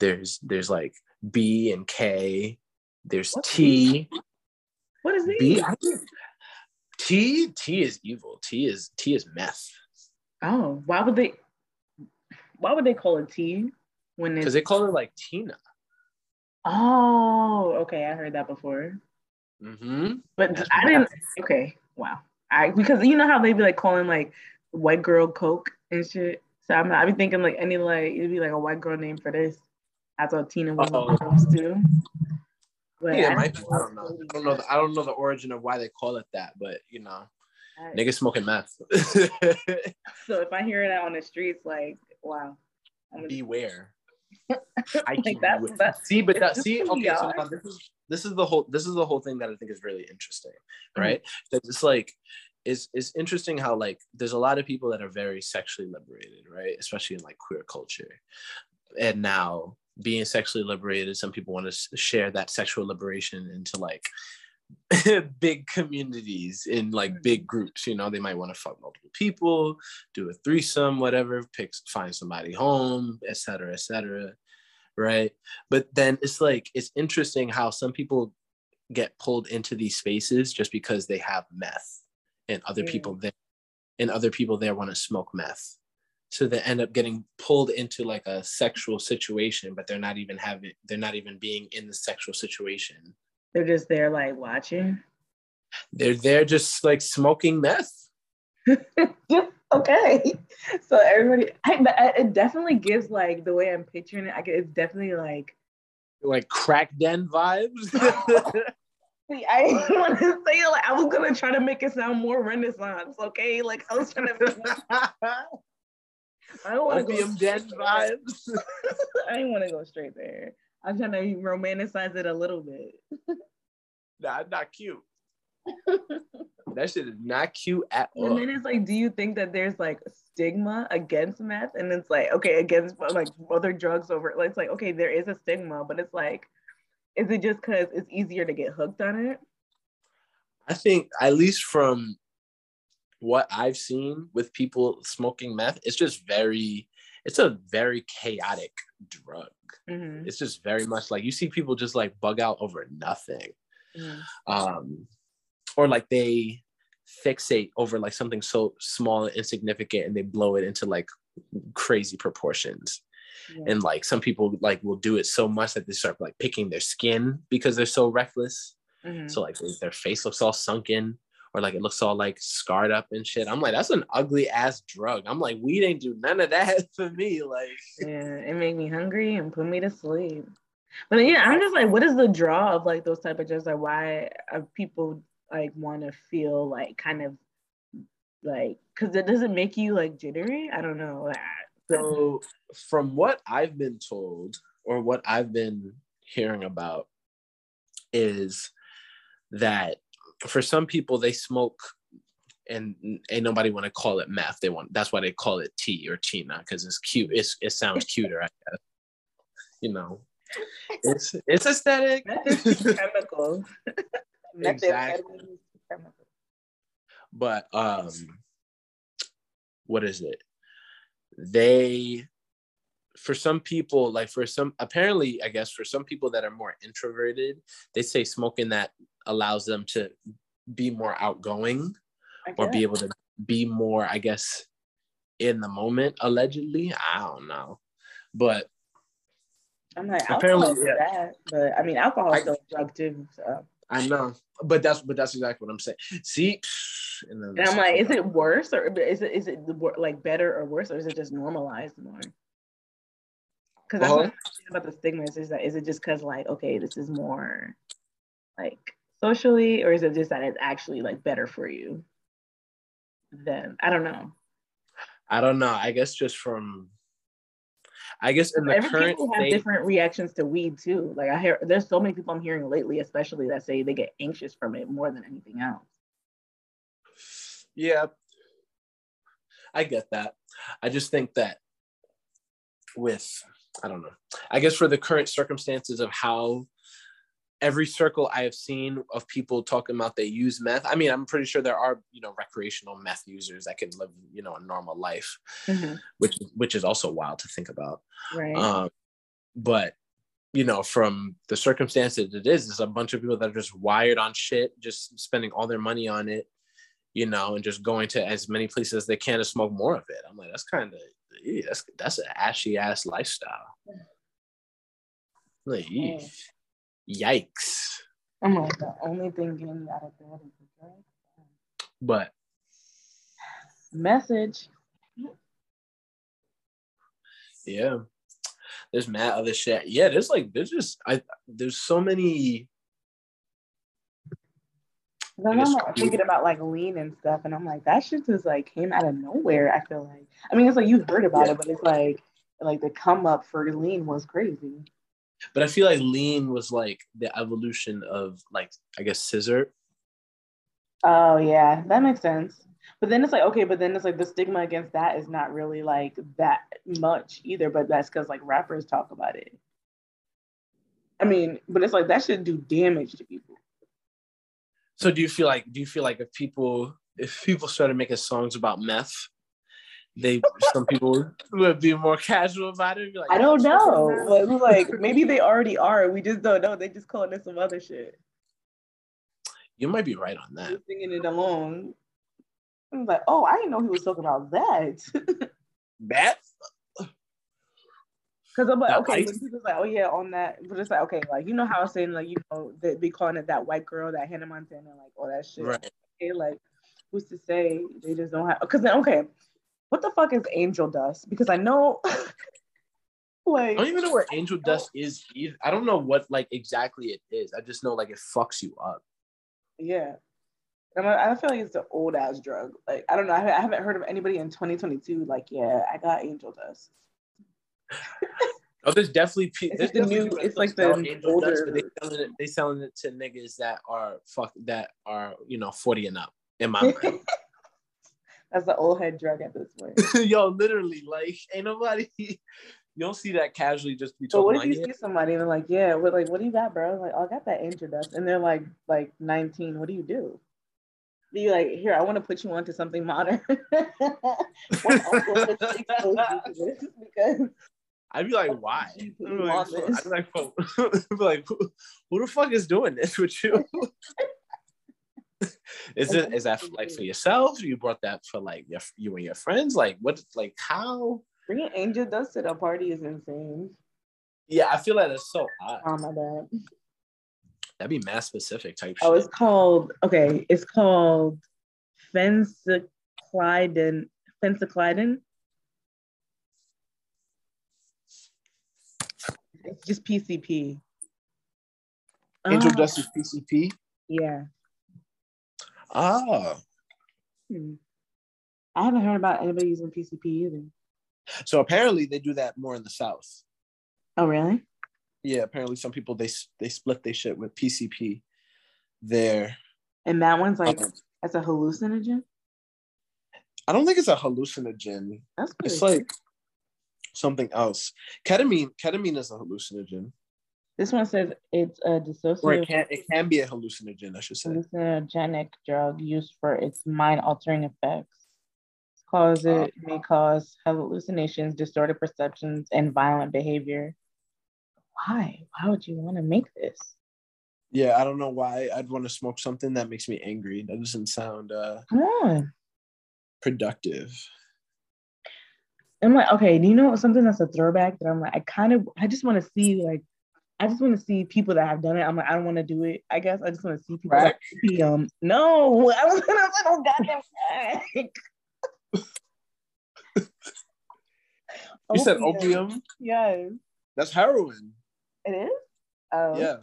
there's there's like B and K. There's What's T. What is B. these? T. T is evil. T is T is meth. Oh, why would they why would they call it tea when Because they call it like Tina. Oh, okay, I heard that before. Mm-hmm. But That's I didn't okay, wow. I because you know how they be like calling like white girl coke and shit. So I'm not, I be thinking like any like it'd be like a white girl name for this. I thought Tina was supposed to. But Yeah, I might be. I don't know. I don't know. The, I don't know the origin of why they call it that, but you know, I- niggas smoking meth. [LAUGHS] So if I hear that on the streets, like wow. I'm gonna, Beware. [LAUGHS] I like keep that's beware. see, but that see, okay, so now this is this is the whole this is the whole thing that I think is really interesting, Mm-hmm. right? That it's like it's it's interesting how like there's a lot of people that are very sexually liberated, right? Especially in like queer culture, and now being sexually liberated, some people want to share that sexual liberation into like [LAUGHS] big communities in like big groups you know? They might want to fuck multiple people do a threesome whatever pick find somebody home etc etc right? But then it's like it's interesting how some people get pulled into these spaces just because they have meth and other Yeah. people there and other people there want to smoke meth. So they end up getting pulled into like a sexual situation but they're not even having they're not even being in the sexual situation They're just there like watching. They're there just like smoking meth. [LAUGHS] okay. So everybody, I, it definitely gives like the way I'm picturing it. I get it's definitely like like crack den vibes. [LAUGHS] See, I didn't [LAUGHS] want to say like I was gonna try to make it sound more Renaissance. Okay, like I was trying to. I don't want to Opium den vibes. I didn't want to go straight there. I'm trying to romanticize it a little bit. [LAUGHS] nah, not cute. [LAUGHS] that shit is not cute at all. And then it's like, do you think that there's like stigma against meth? And it's like, okay, against like other drugs over it's like, okay, there is a stigma, but it's like, is it just because it's easier to get hooked on it? I think at least from what I've seen with people smoking meth, it's just very, it's a very chaotic drug. Mm-hmm. It's just very much like you see people just like bug out over nothing. Mm-hmm. Um, or like they fixate over like something so small and insignificant and they blow it into like crazy proportions. Yeah. And like some people like will do it so much that they start like picking their skin because they're so reckless. Mm-hmm. So like their face looks all sunken or like it looks all like scarred up and shit. I'm like, that's an ugly ass drug. I'm like, weed ain't do none of that [LAUGHS] for me. Like, yeah, it made me hungry and put me to sleep. But yeah, I'm just like, what is the draw of like those type of drugs? Like, why are people like want to feel like kind of like because it doesn't make you like jittery? I don't know. So, from what I've been told or what I've been hearing about, is that for some people they smoke and ain't nobody want to call it meth. They want that's why they call it tea or china because it's cute. It's, it sounds cuter, I guess. You know, it's it's aesthetic. chemical. [LAUGHS] exactly. But um, what is it? They for some people, like for some, apparently, I guess for some people that are more introverted, they say smoking that allows them to be more outgoing or be able to be more, I guess, in the moment, allegedly. I don't know. But I'm like, apparently, yeah. that, but I mean, alcohol is still a drug too. So. I know, but that's but that's exactly what I'm saying. See, and, and I'm like, is it worse or is it is it like better or worse or is it just normalized more? Because that's uh-huh. what about the stigma is that is it just because like okay, this is more like socially, or is it just that it's actually like better for you? Then I don't know. I don't know. I guess just from I guess in the Every current people have state, different reactions to weed too. Like I hear there's so many people I'm hearing lately, especially that say they get anxious from it more than anything else. Yeah. I get that. I just think that with I don't know. I guess for the current circumstances of how every circle I have seen of people talking about they use meth. I mean, I'm pretty sure there are, you know, recreational meth users that can live, you know, a normal life, mm-hmm. which which is also wild to think about. Right. Um, but you know, from the circumstances it is, there's a bunch of people that are just wired on shit, just spending all their money on it, you know, and just going to as many places as they can to smoke more of it. I'm like, that's kind of that's that's an ashy ass lifestyle. Like, Yikes. I'm like, the only thing getting out of bed is a drink. But message. Yeah. There's mad other shit. Yeah, there's like there's just I there's so many I'm like thinking about like lean and stuff, and I'm like, that shit just like came out of nowhere. I feel like, I mean, it's like you heard about yeah. it, but it's like, like the come up for lean was crazy. But I feel like lean was like the evolution of like I guess scissor. Oh yeah, that makes sense. But then it's like okay, but then it's like the stigma against that is not really like that much either. But that's because like rappers talk about it. I mean, but it's like that should do damage to people. So do you feel like do you feel like if people if people started making songs about meth, they some people [LAUGHS] would be more casual about it. Like, I don't know. Like, like [LAUGHS] maybe they already are. We just don't know. They just calling it some other shit. You might be right on that. You're singing it along. I was like, oh, I didn't know he was talking about that. [LAUGHS] that? Because I'm like, The okay, ice- people's like, oh yeah, on that, but it's like, okay, like you know how I was saying, like you know, they be calling it that white girl, that Hannah Montana, like all that shit. Right. Okay, like who's to say they just don't have? Because then, okay, what the fuck is angel dust? Because I know, [LAUGHS] like, I don't even know where angel dust is either. I don't know what like exactly it is. I just know like it fucks you up. yeah. And I I feel like it's an old ass drug. Like I don't know. I haven't- I haven't heard of anybody in 2022 like, yeah, I got angel dust. [LAUGHS] Oh, there's definitely pe- It's there's the new- people it's like the angel dust, but they older- selling it they selling it to niggas that are fuck that are you know 40 and up in my mind. [LAUGHS] That's the old head drug at this point. [LAUGHS] Yo, literally, like ain't nobody [LAUGHS] you don't see that casually just be talking what if like you yeah. see somebody and they're like, yeah, what like what do you got, bro? I'm like, oh, I got that angel dust, and they're like like 19. What do you do? Be like here? I want to put you onto something modern. What else will put you exposed to this? because I'd be like, why? [LAUGHS] I'd be like, want fuck- this. I'd be like, fuck- I'd be like, who, who the fuck is doing this with you? [LAUGHS] is it is that like for yourself? You brought that for like your you and your friends? Like what? Like how? bringing angel dust to the party is insane. Yeah, I feel like that's so odd. Oh my bad. That'd be mass specific type Oh, shit. it's called okay. It's called Phencyclidine. Phencyclidine. It's just PCP. Angel ah. Oh, dust is PCP. Yeah. Ah, Hmm. I haven't heard about anybody using PCP either. so apparently they do that more in the south. Oh, really? Yeah, apparently some people they they split their shit with PCP. There, And that one's like Um, that's a hallucinogen. I don't think it's a hallucinogen. That's good. It's like something else. Ketamine, ketamine is a hallucinogen, this one says it's a or dissociative it can it can be a hallucinogen. I should say. hallucinogenic drug used for its mind altering effects. Cause it may cause hallucinations, distorted perceptions, and violent behavior. Why? Why would you want to make this? Yeah, I don't know why I'd want to smoke something that makes me angry. That doesn't sound uh, Come on. productive. I'm like, okay, do you know something that's a throwback that I'm like, I kind of, I just want to see, like, I just want to see people that have done it. I'm like, I don't want to do it. I guess I just want to see people like opium. No, [LAUGHS] I was gonna say, oh goddamn. You said opium? Yes, That's heroin. it is. Oh, Yeah,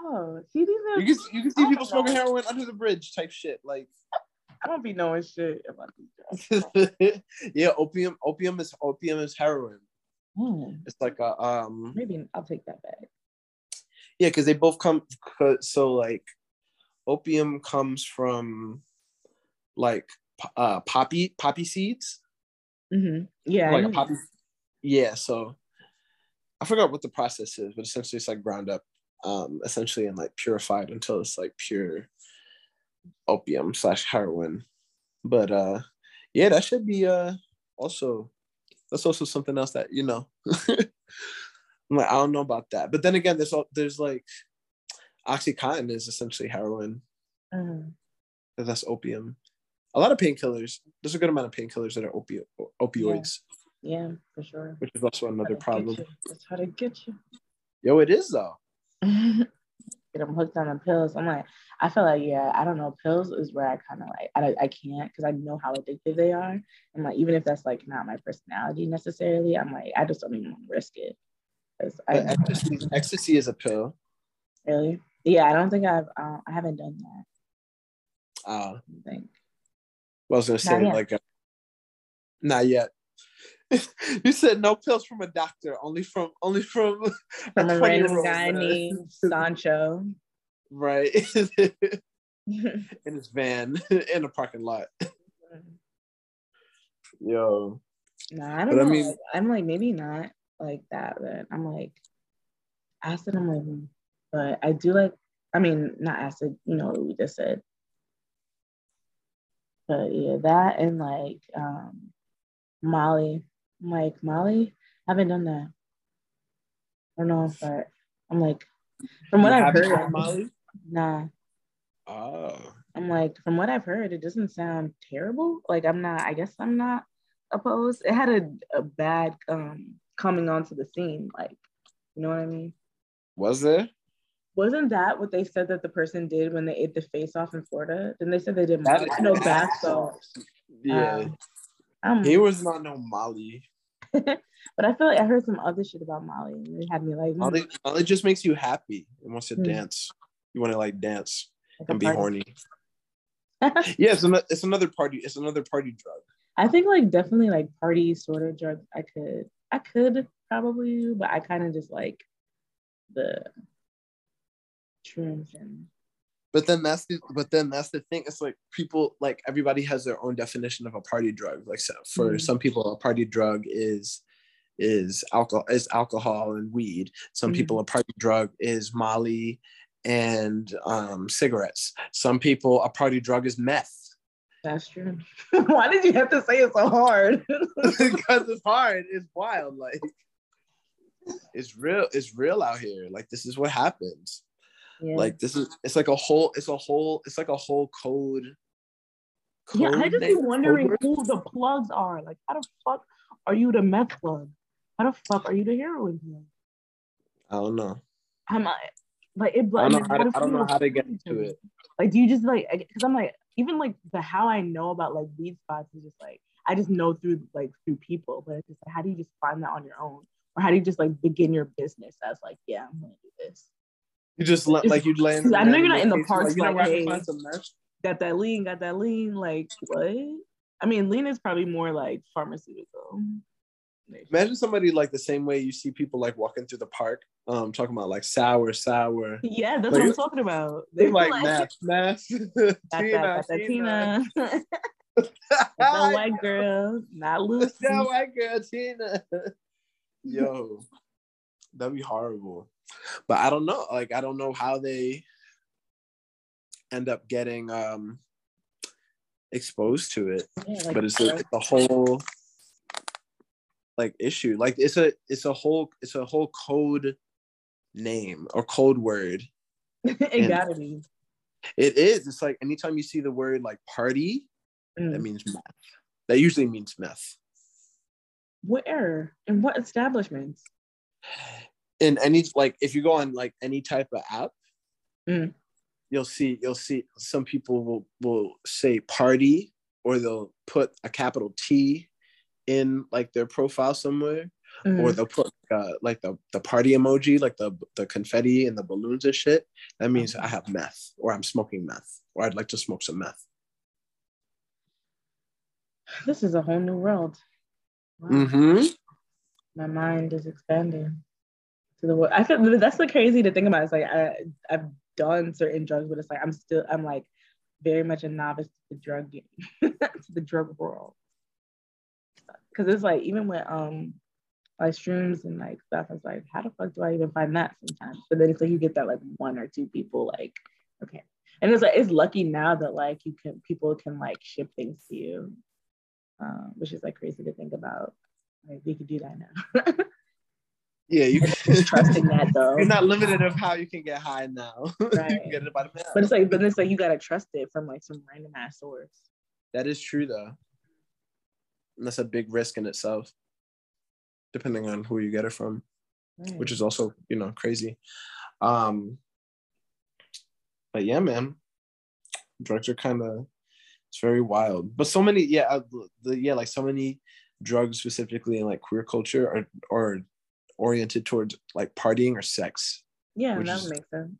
Oh, see, these are. you can you can see don't people smoking heroin under the bridge type shit. Like, [LAUGHS] I don't be knowing shit about these drugs. [LAUGHS] yeah, opium. Opium is opium is heroin. Hmm, It's like a um maybe I'll take that back. yeah, because they both come. So like, opium comes from like uh poppy poppy seeds. Mm-hmm. Yeah, like a poppy. Yeah, so I forgot what the process is, but essentially it's like ground up, um, essentially and like purified until it's like pure opium slash heroin. But uh, yeah, that should be uh also that's also something else that you know. [LAUGHS] I'm like I don't know about that, but then again, there's al- there's like oxycontin is essentially heroin. Mhm. That's opium. A lot of painkillers. There's a good amount of painkillers that are opi- opioids, Yeah, for sure. which is also another problem. That's how to get you. Yo, it is though. [LAUGHS] get them hooked on the pills. I'm like, I feel like, yeah, I don't know. Pills is where I kind of like, I, I can't because I know how addictive they are. And like, even if that's like not my personality necessarily, I'm like, I just don't even want to risk it. I ecstasy, ecstasy is a pill. really, yeah, I don't think I've, uh, I haven't done that. Uh, I think. well, I was gonna say Not like, uh, not yet. [LAUGHS] you said no pills from a doctor, only from only from [LAUGHS] From a 20 random guy named Sancho. right [LAUGHS] in his van in a parking lot. Yo, Nah, I don't But I mean- I'm like maybe not like that, but I'm like acid. I'm like, mm. but I do like. I mean, not acid. You know what we just said. But yeah, that and like um Molly. I'm like Molly. I haven't done that. I don't know if I. I'm like from what You I've heard. Molly? Nah, Oh, I'm like, from what I've heard, it doesn't sound terrible. Like I'm not, I guess I'm not opposed. It had a, a bad um coming onto the scene. Like, you know what I mean? Was there? Wasn't that what they said that the person did when they ate the face off in Florida? Then they said they did That- no bath salts. Yeah. Um, he was not no Molly. [LAUGHS] but I feel like I heard some other shit about Molly, and it had me like, mm, Molly, Molly just makes you happy. It wants to Hmm. dance. You want to like dance like and be horny. [LAUGHS] Yeah, it's another, it's another party. It's another party drug. I think like definitely like party sort of drug. I could, I could probably but I kind of just like the shrooms and But then that's the but then that's the thing. It's like people like everybody has their own definition of a party drug. Like so for Mhm. some people, a party drug is is alcohol is alcohol and weed. Some Mhm. people a party drug is Molly and um, cigarettes. Some people a party drug is meth. that's true. [LAUGHS] Why did you have to say it so hard? [LAUGHS] because [LAUGHS] it's hard. It's wild. Like it's real. It's real out here. Like this is what happens. Yeah. Like this is. It's like a whole. It's a whole. It's like a whole code. yeah, I just be wondering code who the plugs are. Like, how the fuck are you the meth plug? How the fuck are you the heroin plug? I don't know. I'm not like it. I don't know how to, I don't know how to get into it. Like, do you just like? Because I'm like, even like the how I know about like weed spots is just like I just know through like through people, but it's just like, how do you just find that on your own, or how do you just like begin your business as like, yeah, I'm gonna do this. You just let, like you'd land. I know you're not in the Like, parks you know like, where I can hey. find some meth? Got that lean, got that lean. Like what? I mean, lean is probably more like pharmaceutical. Imagine somebody like the same way you see people like walking through the park, um, talking about like sour, sour. Yeah, that's Like, what I'm talking about. They They're like meth. [LAUGHS] Got that, Tina, Tina. [LAUGHS] That white girl, not Lucy. white girl, Tina. [LAUGHS] Yo, that'd be horrible. But I don't know. Like, I don't know how they end up getting um exposed to it. Yeah, like, but it's a, it's a whole like issue. Like it's a it's a whole it's a whole code name or code word. [LAUGHS] it gotta be. It is. It's like anytime you see the word like party, that Mm. means meth. That usually means meth. Where? In what establishments? [SIGHS] In any like if you go on like any type of app, Mm. you'll see you'll see some people will will say party or they'll put a capital T in like their profile somewhere. or Mm. they'll put uh, like the, the party emoji, like the the confetti and the balloons and shit. That means I have meth, or I'm smoking meth, or I'd like to smoke some meth. This is a whole new world. Wow. Mm-hmm. My mind is expanding to the world. I feel that's the crazy to think about. It's like I I've done certain drugs, but it's like I'm still I'm like very much a novice to the drug game, [LAUGHS] to the drug world. Because it's like even with um like shrooms and like stuff, it's like how the fuck do I even find that sometimes? But then it's like you get that like one or two people like okay, and it's like it's lucky now that like you can people can like ship things to you, um, which is like crazy to think about. Like we could do that now. [LAUGHS] Yeah, you Just trusting that [LAUGHS] though. You're not limited of how you can get high now. [LAUGHS] you Right. can get it by the mail. But it's like, but it's like you gotta trust it from like some random ass source. that is true though. And that's a big risk in itself, depending on who you get it from. which is also you know crazy um but yeah man drugs are kind of it's very wild but so many yeah uh, the yeah like so many drugs specifically in like queer culture are are oriented towards like partying or sex yeah, that is- would make sense.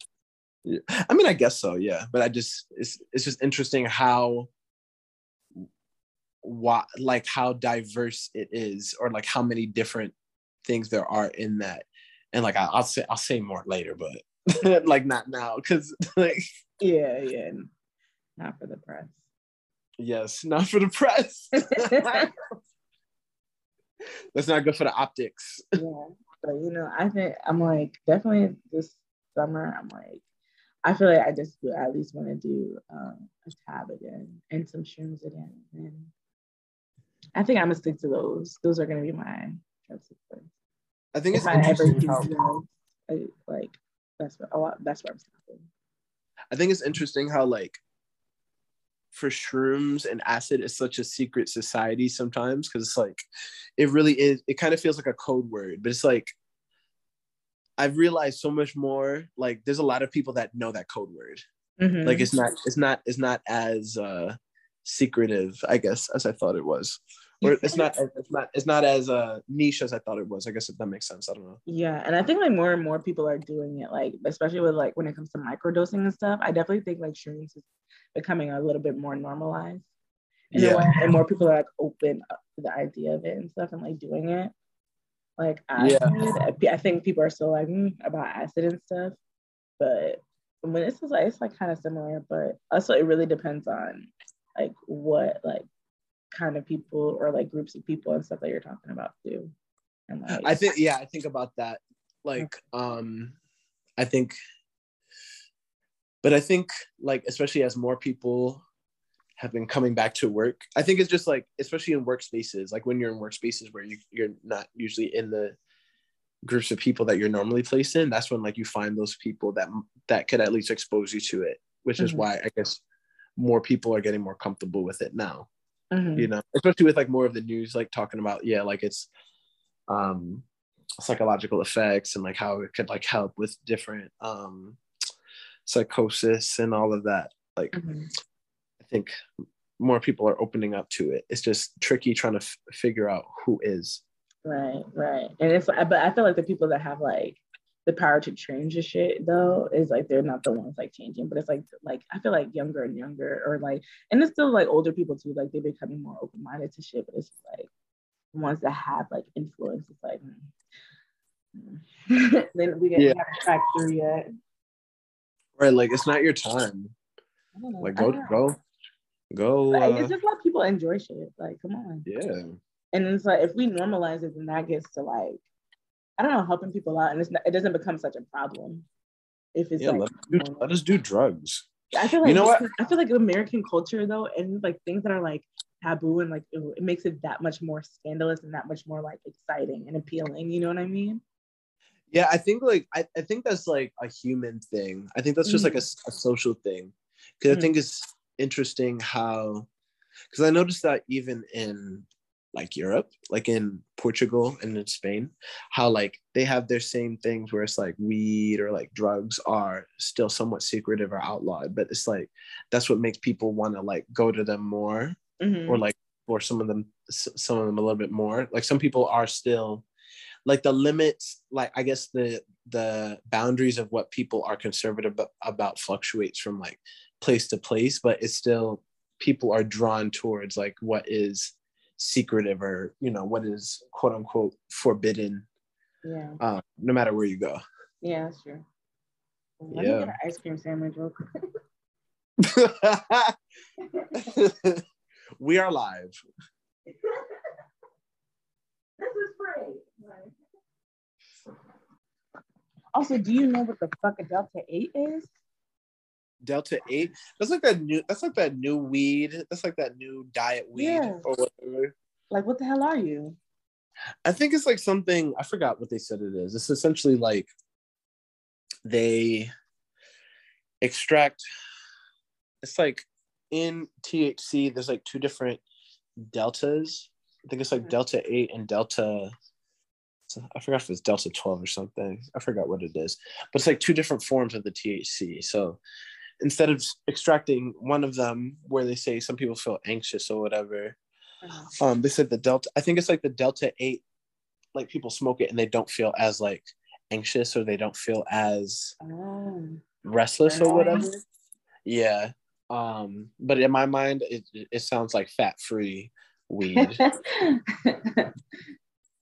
yeah. i mean i guess so yeah but i just it's it's just interesting how what like how diverse it is or like how many different things there are in that and like I, i'll say i'll say more later but [LAUGHS] like not now because [LAUGHS] like Yeah, yeah. Not for the press. yes not for the press [LAUGHS] that's not good for the optics yeah. But you know, I think I'm like definitely this summer, I'm like, I feel like I just would at least want to do um, a tab again and some shrooms again. And I think I'm gonna stick to those. Those are gonna be my drugs i think it's I interesting how, drugs, I, like that's what a lot. That's where I'm stopping. I think it's interesting how like for shrooms and acid is such a secret society sometimes because it's like it really is it kind of feels like a code word but it's like i've realized so much more like there's a lot of people that know that code word Mhm. like it's not it's not it's not as uh secretive i guess as i thought it was or it's not it's not it's not as uh niche as i thought it was i guess if that makes sense i don't know Yeah, and I think like more and more people are doing it, like especially with like when it comes to microdosing and stuff. I definitely think like shrooms is becoming a little bit more normalized. In Yeah. a way, and more people are like open up to the idea of it and stuff and like doing it. Like acid, I think people are still like mm, about acid and stuff, but when it's like it's like kind of similar, but also it really depends on like what like kind of people or like groups of people and stuff that you're talking about too. And like I think yeah, I think about that. Like um I think but I think like especially as more people have been coming back to work, I think it's just like especially in workspaces, like when you're in workspaces where you you're not usually in the groups of people that you're normally placed in, that's when like you find those people that that could at least expose you to it, which is Mhm. why I guess more people are getting more comfortable with it now Mhm. you know especially with like more of the news like talking about yeah like it's um psychological effects and like how it could like help with different um psychosis and all of that like Mhm. I think more people are opening up to it it's just tricky trying to f- figure out who is Right, right. And it's but I feel like the people that have like the power to change the shit though is like they're not the ones like changing, but it's like like I feel like younger and younger or like and it's still like older people too, like they're becoming more open minded to shit, but it's like the ones that have like influence. It's like mm. [LAUGHS] then we get Yeah. cracked through yet. right like it's not your time I don't know. like go go go Like, uh, it's just let people enjoy shit. Like, come on. yeah and it's like if we normalize it, then that gets to like I don't know, helping people out, and it's not, it doesn't become such a problem if it's yeah like let, us do, let us do drugs I feel like You know what? I feel like American culture though, and like things that are like taboo and like it, it makes it that much more scandalous and that much more like exciting and appealing. You know what I mean? Yeah, I think like I, I think that's like a human thing. I think that's just like a social thing. Because I Mm. think it's interesting how because I noticed that even in like Europe, like in Portugal and in Spain, how like they have their same things where it's like weed or like drugs are still somewhat secretive or outlawed, but it's like that's what makes people want to like go to them more Mhm. or like or some of them some of them a little bit more like some people are still like the limits like i guess the the boundaries of what people are conservative about fluctuates from like place to place but it's still people are drawn towards like what is secretive or you know what is quote unquote forbidden yeah, uh, no matter where you go yeah, that's true. Let Yeah. me get an ice cream sandwich real quick. [LAUGHS] we are live this is free. Also, do you know what the fuck a Delta 8 is? Delta Eight. That's like that new. That's like that new weed. That's like that new diet weed Yeah. or whatever. Like, what the hell are you? I think it's like something. I forgot what they said it is. It's essentially like they extract. It's like in THC. There's like two different deltas. I think it's like mm-hmm. Delta Eight and Delta. I forgot if it's Delta 12 or something. I forgot what it is. But it's like two different forms of the THC. So instead of extracting one of them where they say some people feel anxious or whatever, um, they said the Delta, I think it's like the Delta 8, like people smoke it and they don't feel as like anxious or they don't feel as Oh. restless or whatever. Yeah. Um, but in my mind, it, it sounds like fat free weed. [LAUGHS]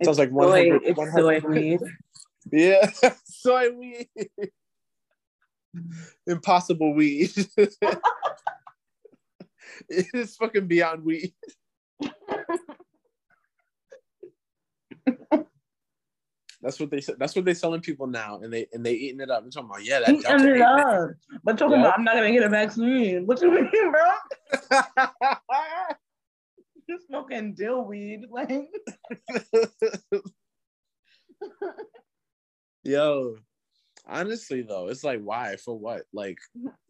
Sounds like soy, 100 it's 100 soy weed. [LAUGHS] Yeah, [LAUGHS] soy weed. Impossible weed. [LAUGHS] it is fucking beyond weed. That's what they said. That's what they're selling people now, and they and they eating it up. They're talking about yeah, that Eat Delta them 8 love. But talking Yeah. about I'm not gonna get a vaccine. What you mean, bro? [LAUGHS] You're smoking dill weed. Like [LAUGHS] Yo, honestly though, it's like why for what? Like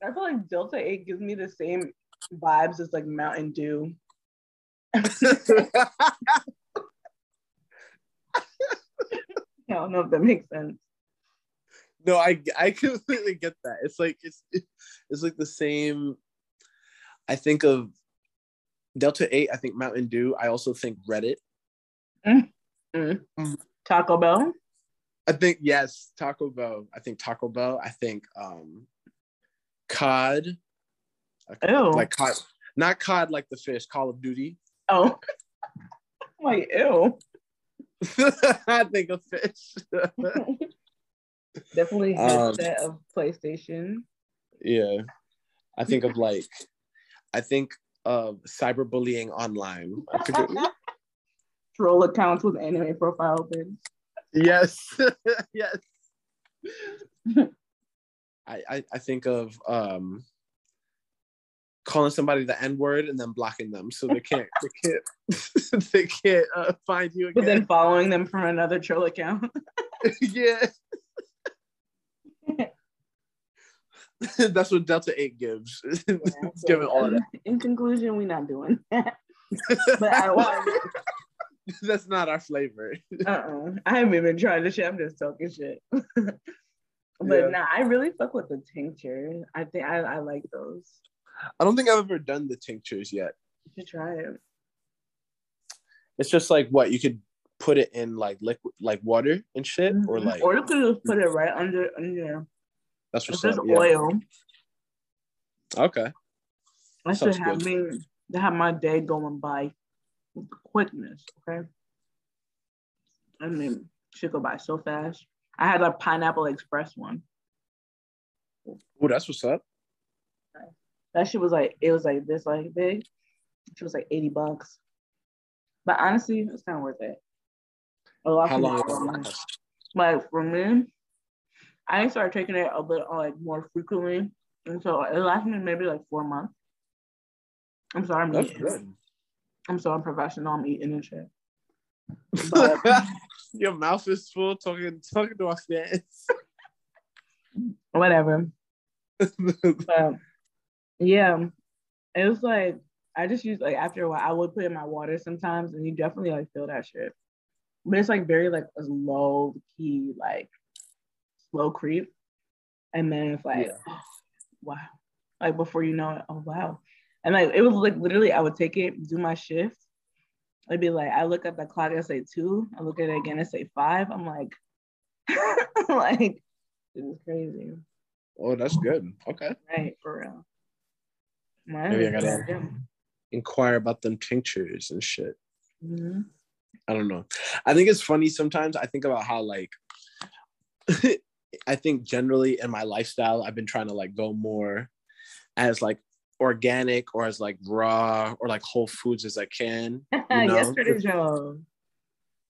I feel like Delta 8 gives me the same vibes as like Mountain Dew. [LAUGHS] I don't know if that makes sense. no, I I completely get that. It's like it's it's like the same. I think of Delta Eight. I think Mountain Dew. I also think Reddit. Mm. Taco Bell. I think yes, Taco Bell. I think Taco Bell. I think um COD. Ew. Like COD, not COD like the fish. Call of Duty. [LAUGHS] Oh. like ew. I think of fish. [LAUGHS] Definitely Um, headset of PlayStation. yeah, I think of like, I think of cyberbullying online. [LAUGHS] Troll accounts with anime profile pics. Yes, [LAUGHS] yes. [LAUGHS] I, I I think of um calling somebody the N word and then blocking them so they can't they can't [LAUGHS] they can't uh, find you But again. then following them from another troll account. yeah. That's what Delta 8 gives. it's giving all of that. In conclusion, we're not doing that. But I want [LAUGHS] That's not our flavor. [LAUGHS] uh-uh. I haven't even tried the shit. I'm just talking shit. [LAUGHS] but Yeah. nah, I really fuck with the tincture. I think I, I like those. I don't think I've ever done the tinctures yet. You should try it. It's just like what you could put it in like liquid, like water and shit, or Mhm. like or you could just put it right under under. that's what's just. Yeah. oil. Okay. That should have good. me to have my day going by with quickness. Okay. I mean, should go by so fast. I had a pineapple express one. Oh, that's what's up. That shit was like it was like this like big. It was like 80 bucks. But honestly, it's kind of worth it. A lot How long? people don't know. Like for me, I started taking it a bit like more frequently. And so it lasted me maybe like four months. I'm sorry, I'm That's good. I'm so unprofessional. I'm eating and shit. [LAUGHS] But Your mouth is full talking talking to our fans. [LAUGHS] whatever. [LAUGHS] But yeah, it was like I just used like after a while I would put in my water sometimes, and you definitely like feel that shit. But it's like very like a low key like slow creep, and then it's like Yeah. oh, wow, like before you know it, oh wow, and like it was like literally I would take it, do my shift. I'd be like, I look at the clock, I say two. I look at it again, I say five. I'm like, [LAUGHS] like, this is crazy. oh, that's good. Okay. Right, for real. My Maybe I gotta- Inquire about them tinctures and shit. Mhm. I don't know. I think it's funny sometimes. I think about how like [LAUGHS] I think generally in my lifestyle, I've been trying to like go more as like organic or as like raw or like whole foods as I can. You [LAUGHS] know? Yesterday's show.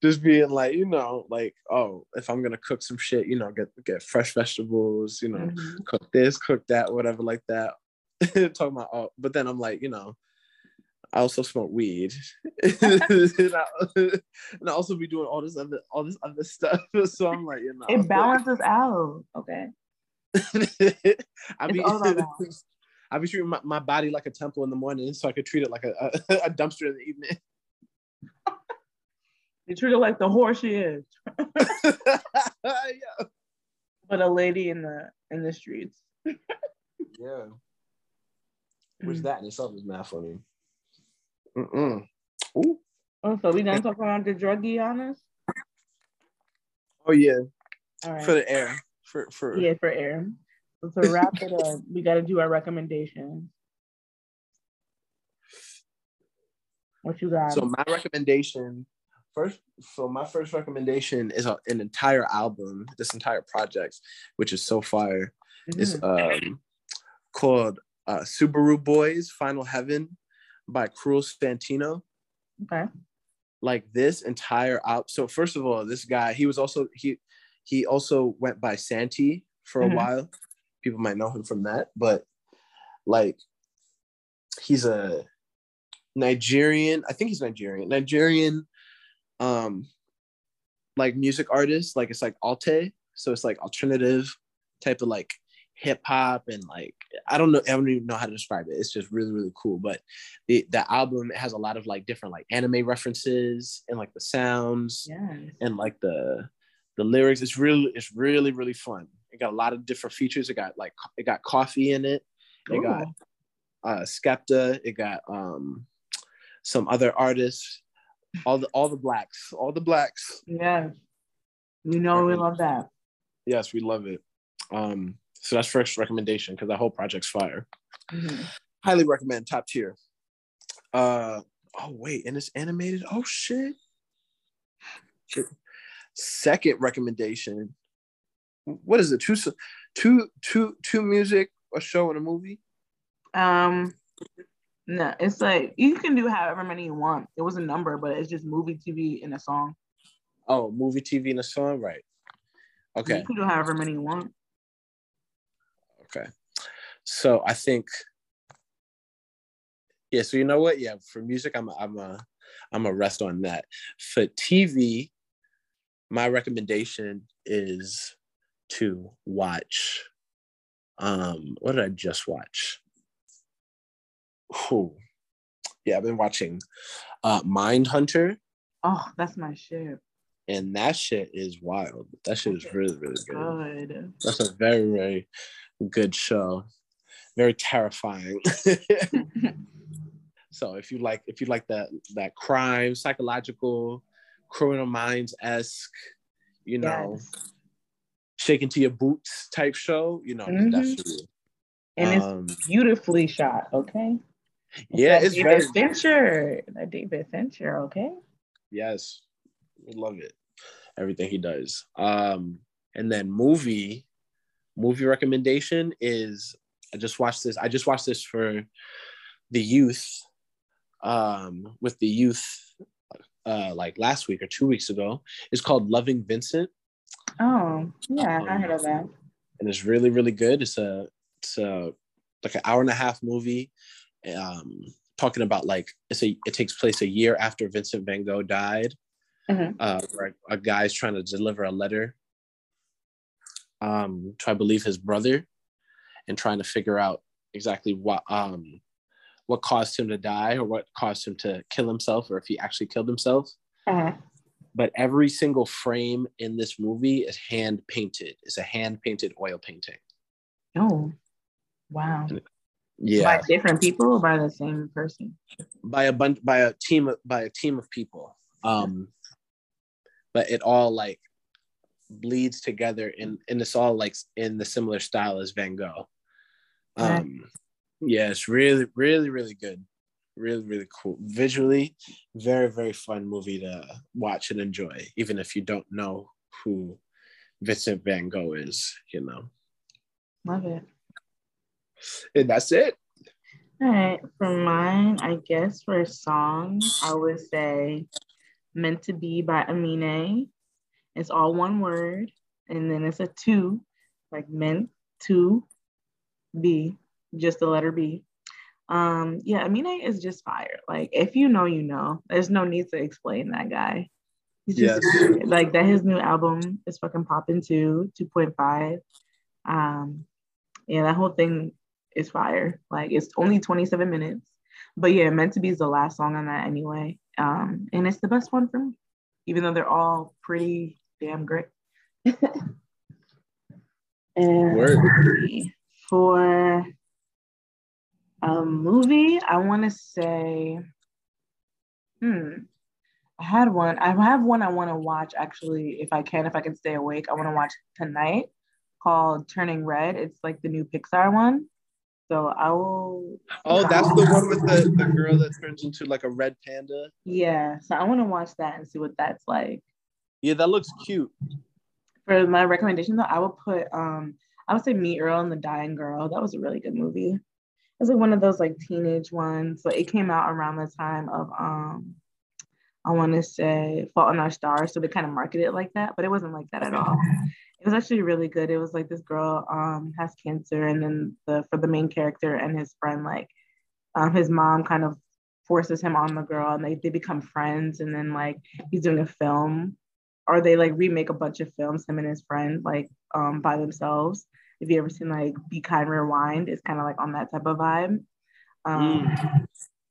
Just being like, you know, like, oh, if I'm gonna cook some shit, you know, get get fresh vegetables, you know, Mhm. cook this, cook that, whatever, like that. [LAUGHS] Talking about, oh, but then I'm like, you know, I also smoke weed, [LAUGHS] and, I, and I also be doing all this other, all this other stuff. So I'm like, you know, It balances out. Okay. I It's be, all. I be treating my, my body like a temple in the morning, so I could treat it like a, a, [LAUGHS] a dumpster in the evening. You treat her like the horse she is, yeah. [LAUGHS] [LAUGHS] but a lady in the in the streets. Yeah. Which Mhm. that in itself is not funny. Mm-mm. Ooh. Oh, so we done talking about the druggie on us? Oh yeah, All right. for the air, for for yeah, for air. So to wrap it up, we got to do our recommendations. What you got? So my recommendation first. So my first recommendation is a, an entire album. This entire project, which is so fire, is Mhm. um called uh, Subaru Boys Final Heaven by Cruel Santino. okay. like this entire out so first of all this guy he was also he he also went by santi for a Mhm. while people might know him from that but like he's a nigerian i think he's nigerian nigerian um like music artist like it's like alte so it's like alternative type of like hip hop and like I don't know I don't even know how to describe it. It's just really really cool. But the the album has a lot of like different like anime references and like the sounds Yes. and like the the lyrics. It's really it's really really fun. It got a lot of different features. It got like it got Koffee in it. It got uh Skepta. It got um some other artists. All the all the blacks. All the blacks. Yes. You know we love that. Yes, we love it. Um, so that's first recommendation because that whole project's fire. Mhm. Highly recommend, top tier. Uh oh wait, and it's animated. Oh. Shit. Second recommendation. What is it? Two, s- two, two, two music, a show, and a movie. Um, no, it's like you can do however many you want. It was a number, but it's just movie, TV, and a song. Oh, movie, TV, and a song. Right. Okay. You can do however many you want. Okay. So I think, yeah. So you know what? Yeah. For music, I'm a, I'm a I'm a rest on that. For TV, my recommendation is to watch. Um, what did I just watch? Whew. Yeah, I've been watching uh Mindhunter, Oh, that's my shit. and that shit is wild. That shit is really, really good. Good. That's a very, very good show. Very terrifying. [LAUGHS] so if you like, if you like that that crime, psychological, criminal minds esque, you know, Yes. Shaking to your boots type show, you know, Mhm. definitely. And Um, it's beautifully shot, okay? yeah, it's David very Fincher. That David Fincher, okay? yes, we love it. Everything he does. Um, and then movie, movie recommendation is I just watched this. I just watched this for the youth, um, with the youth, uh, like last week or two weeks ago. It's called Loving Vincent, Oh, yeah, I heard of that. and it's really really good. It's a it's a like an hour and a half movie, um, talking about like it's a it takes place a year after Vincent Van Gogh died. Mhm. uh, where a guy's trying to deliver a letter um, to, I believe, his brother, and trying to figure out exactly what um, what caused him to die or what caused him to kill himself, or if he actually killed himself. Uh-huh. But every single frame in this movie is hand painted. It's a hand painted oil painting. Oh, wow. Yeah, By different people or by the same person? by a bunch by a team of, by a team of people. Um, but it all like bleeds together and and it's all like in the similar style as Van Gogh. Um, yeah, it's really really really good, really really cool. Visually, very very fun movie to watch and enjoy, even if you don't know who Vincent Van Gogh is. You know, Love it. and that's it. All right, for mine, I guess for a song, I would say Meant to Be by Aminé. It's all one word, and then it's a two, like meant to be, just the letter B. Um, yeah, Aminé is just fire. Like, if you know, you know. There's no need to explain that guy. He's just Yes. like that. His new album is fucking popping too, 2.5. Um, yeah, that whole thing is fire. Like it's only 27 minutes. But yeah, meant to be is the last song on that anyway. Um, and it's the best one for me, even though they're all pretty damn great. [LAUGHS] and Word. let's see. for a movie, I want to say, hmm, I had one. I have one I want to watch actually, if I can, if I can stay awake. I want to watch tonight called Turning Red. It's like the new Pixar one. So I will. Oh, that's the one with the, the girl that turns into like a red panda. Yeah. So I want to watch that and see what that's like. Yeah, that looks cute. For my recommendation though, I would put um I would say Meet Earl and the Dying Girl. That was a really good movie. It was like one of those like teenage ones. So it came out around the time of um I want to say Fault in Our Stars. So they kind of marketed it like that, but it wasn't like that at all. It was actually really good. It was like this girl um has cancer, and then the for the main character and his friend, like um his mom kind of forces him on the girl, and they they become friends, and then like he's doing a film, or they like remake a bunch of films him and his friend like um by themselves, If you ever seen like Be Kind Rewind, it's kind of like on that type of vibe. Um, mm.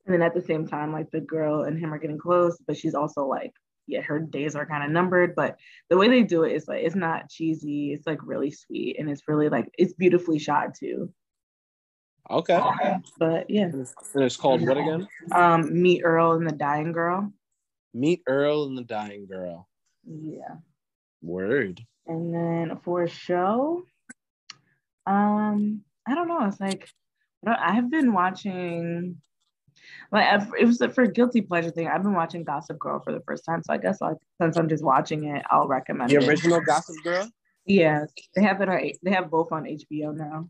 And then at the same time, like the girl and him are getting close, but she's also like, yeah, her days are kind of numbered. But the way they do it is like it's not cheesy. It's like really sweet, and it's really like it's beautifully shot too. Okay. But yeah. And it's called what again? Um, Meet Earl and the Dying Girl. Meet Earl and the Dying Girl. Yeah. Word. And then for a show, um, I don't know. It's like I've been watching. Like it was for a guilty pleasure thing. I've been watching Gossip Girl for the first time, so I guess like since I'm just watching it, I'll recommend the original it. Gossip Girl. Yes, they have it. On, they have both on HBO now.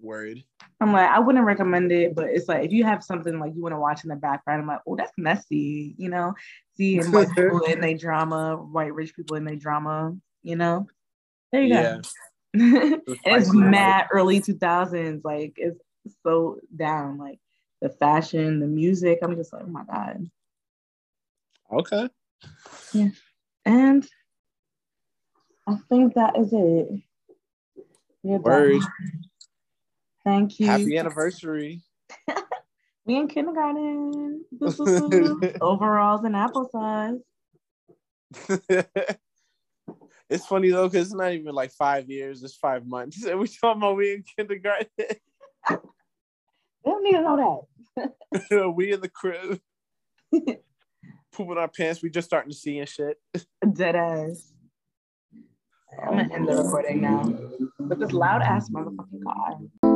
Word. I'm like, I wouldn't recommend it, but it's like if you have something like you want to watch in the background, I'm like, oh, that's messy, you know. Seeing [LAUGHS] white people in their drama, white rich people in their drama, you know. There you yeah. go. It's mad early 2000s, like it's so down, like the fashion, the music. I'm just like, oh my god. Okay. Yeah, and I think that is it. Word. Thank you. Happy anniversary. [LAUGHS] we in kindergarten. [LAUGHS] Overalls and applesauce. [LAUGHS] it's funny though, because it's not even like five years, it's five months. [LAUGHS] And we talking about we in kindergarten. [LAUGHS] they don't need to know that. [LAUGHS] we in the crib. Pooping our pants, we just starting to see and shit. Dead ass. I'm gonna end the recording now. With this loud ass motherfucking car.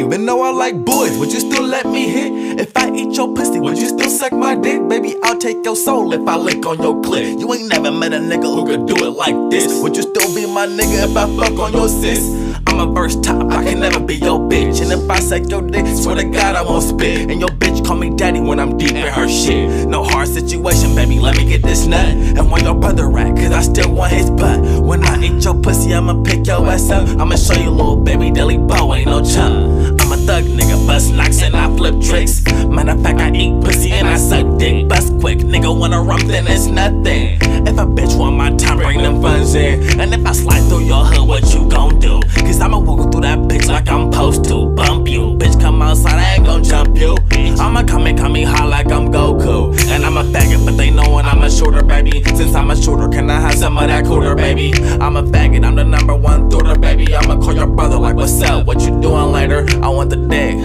Even though I like boys, would you still let me hit? If I eat your pussy, would you still suck my dick? Baby, I'll take your soul if I lick on your clit. You ain't never met a nigga who could do it like this. Would you still be my nigga if I fuck on your sis? I'm a verse top, I can never be your bitch. And if I suck your dick, swear to God I won't spit. And your bitch call me daddy when I'm deep in her shit. No hard situation, baby, let me get this nut. And when your brother rat, cause I still want his butt. When I eat your pussy, I'ma pick your ass up. I'ma show you little baby Dellie Boe, ain't no chump thug nigga, bust knocks and I flip tricks. Matter of fact, I eat pussy and I suck dick. Bust quick, nigga wanna rump, then it's nothing. If a bitch want my time, bring them funds in. And if I slide through your hood, what you gon' do? Cause I'ma walk through that bitch like I'm supposed to. Bump you, bitch, come outside, I ain't gon' jump you. I'ma come and come me hot like I'm Goku. And I'm a faggot, but they knowin' I'm a shooter, baby. Since I'm a shooter, can I have some of that cooler, baby? I'm a faggot, I'm the number one thooter, baby. I'ma call your brother like, what's up? What you doing later? I want the dick,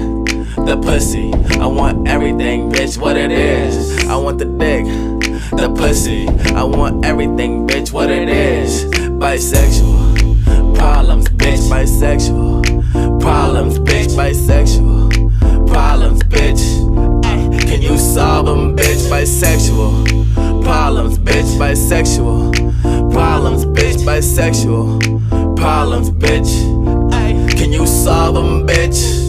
the pussy. I want everything, bitch, what it is. I want the dick, the pussy. I want everything, bitch, what it is. Bisexual problems, bitch, bisexual problems, bitch, bisexual problems, bitch. Can you solve them, bitch, bisexual problems, bitch, bisexual problems, bitch, bisexual problems, bitch. Can you solve them, bitch.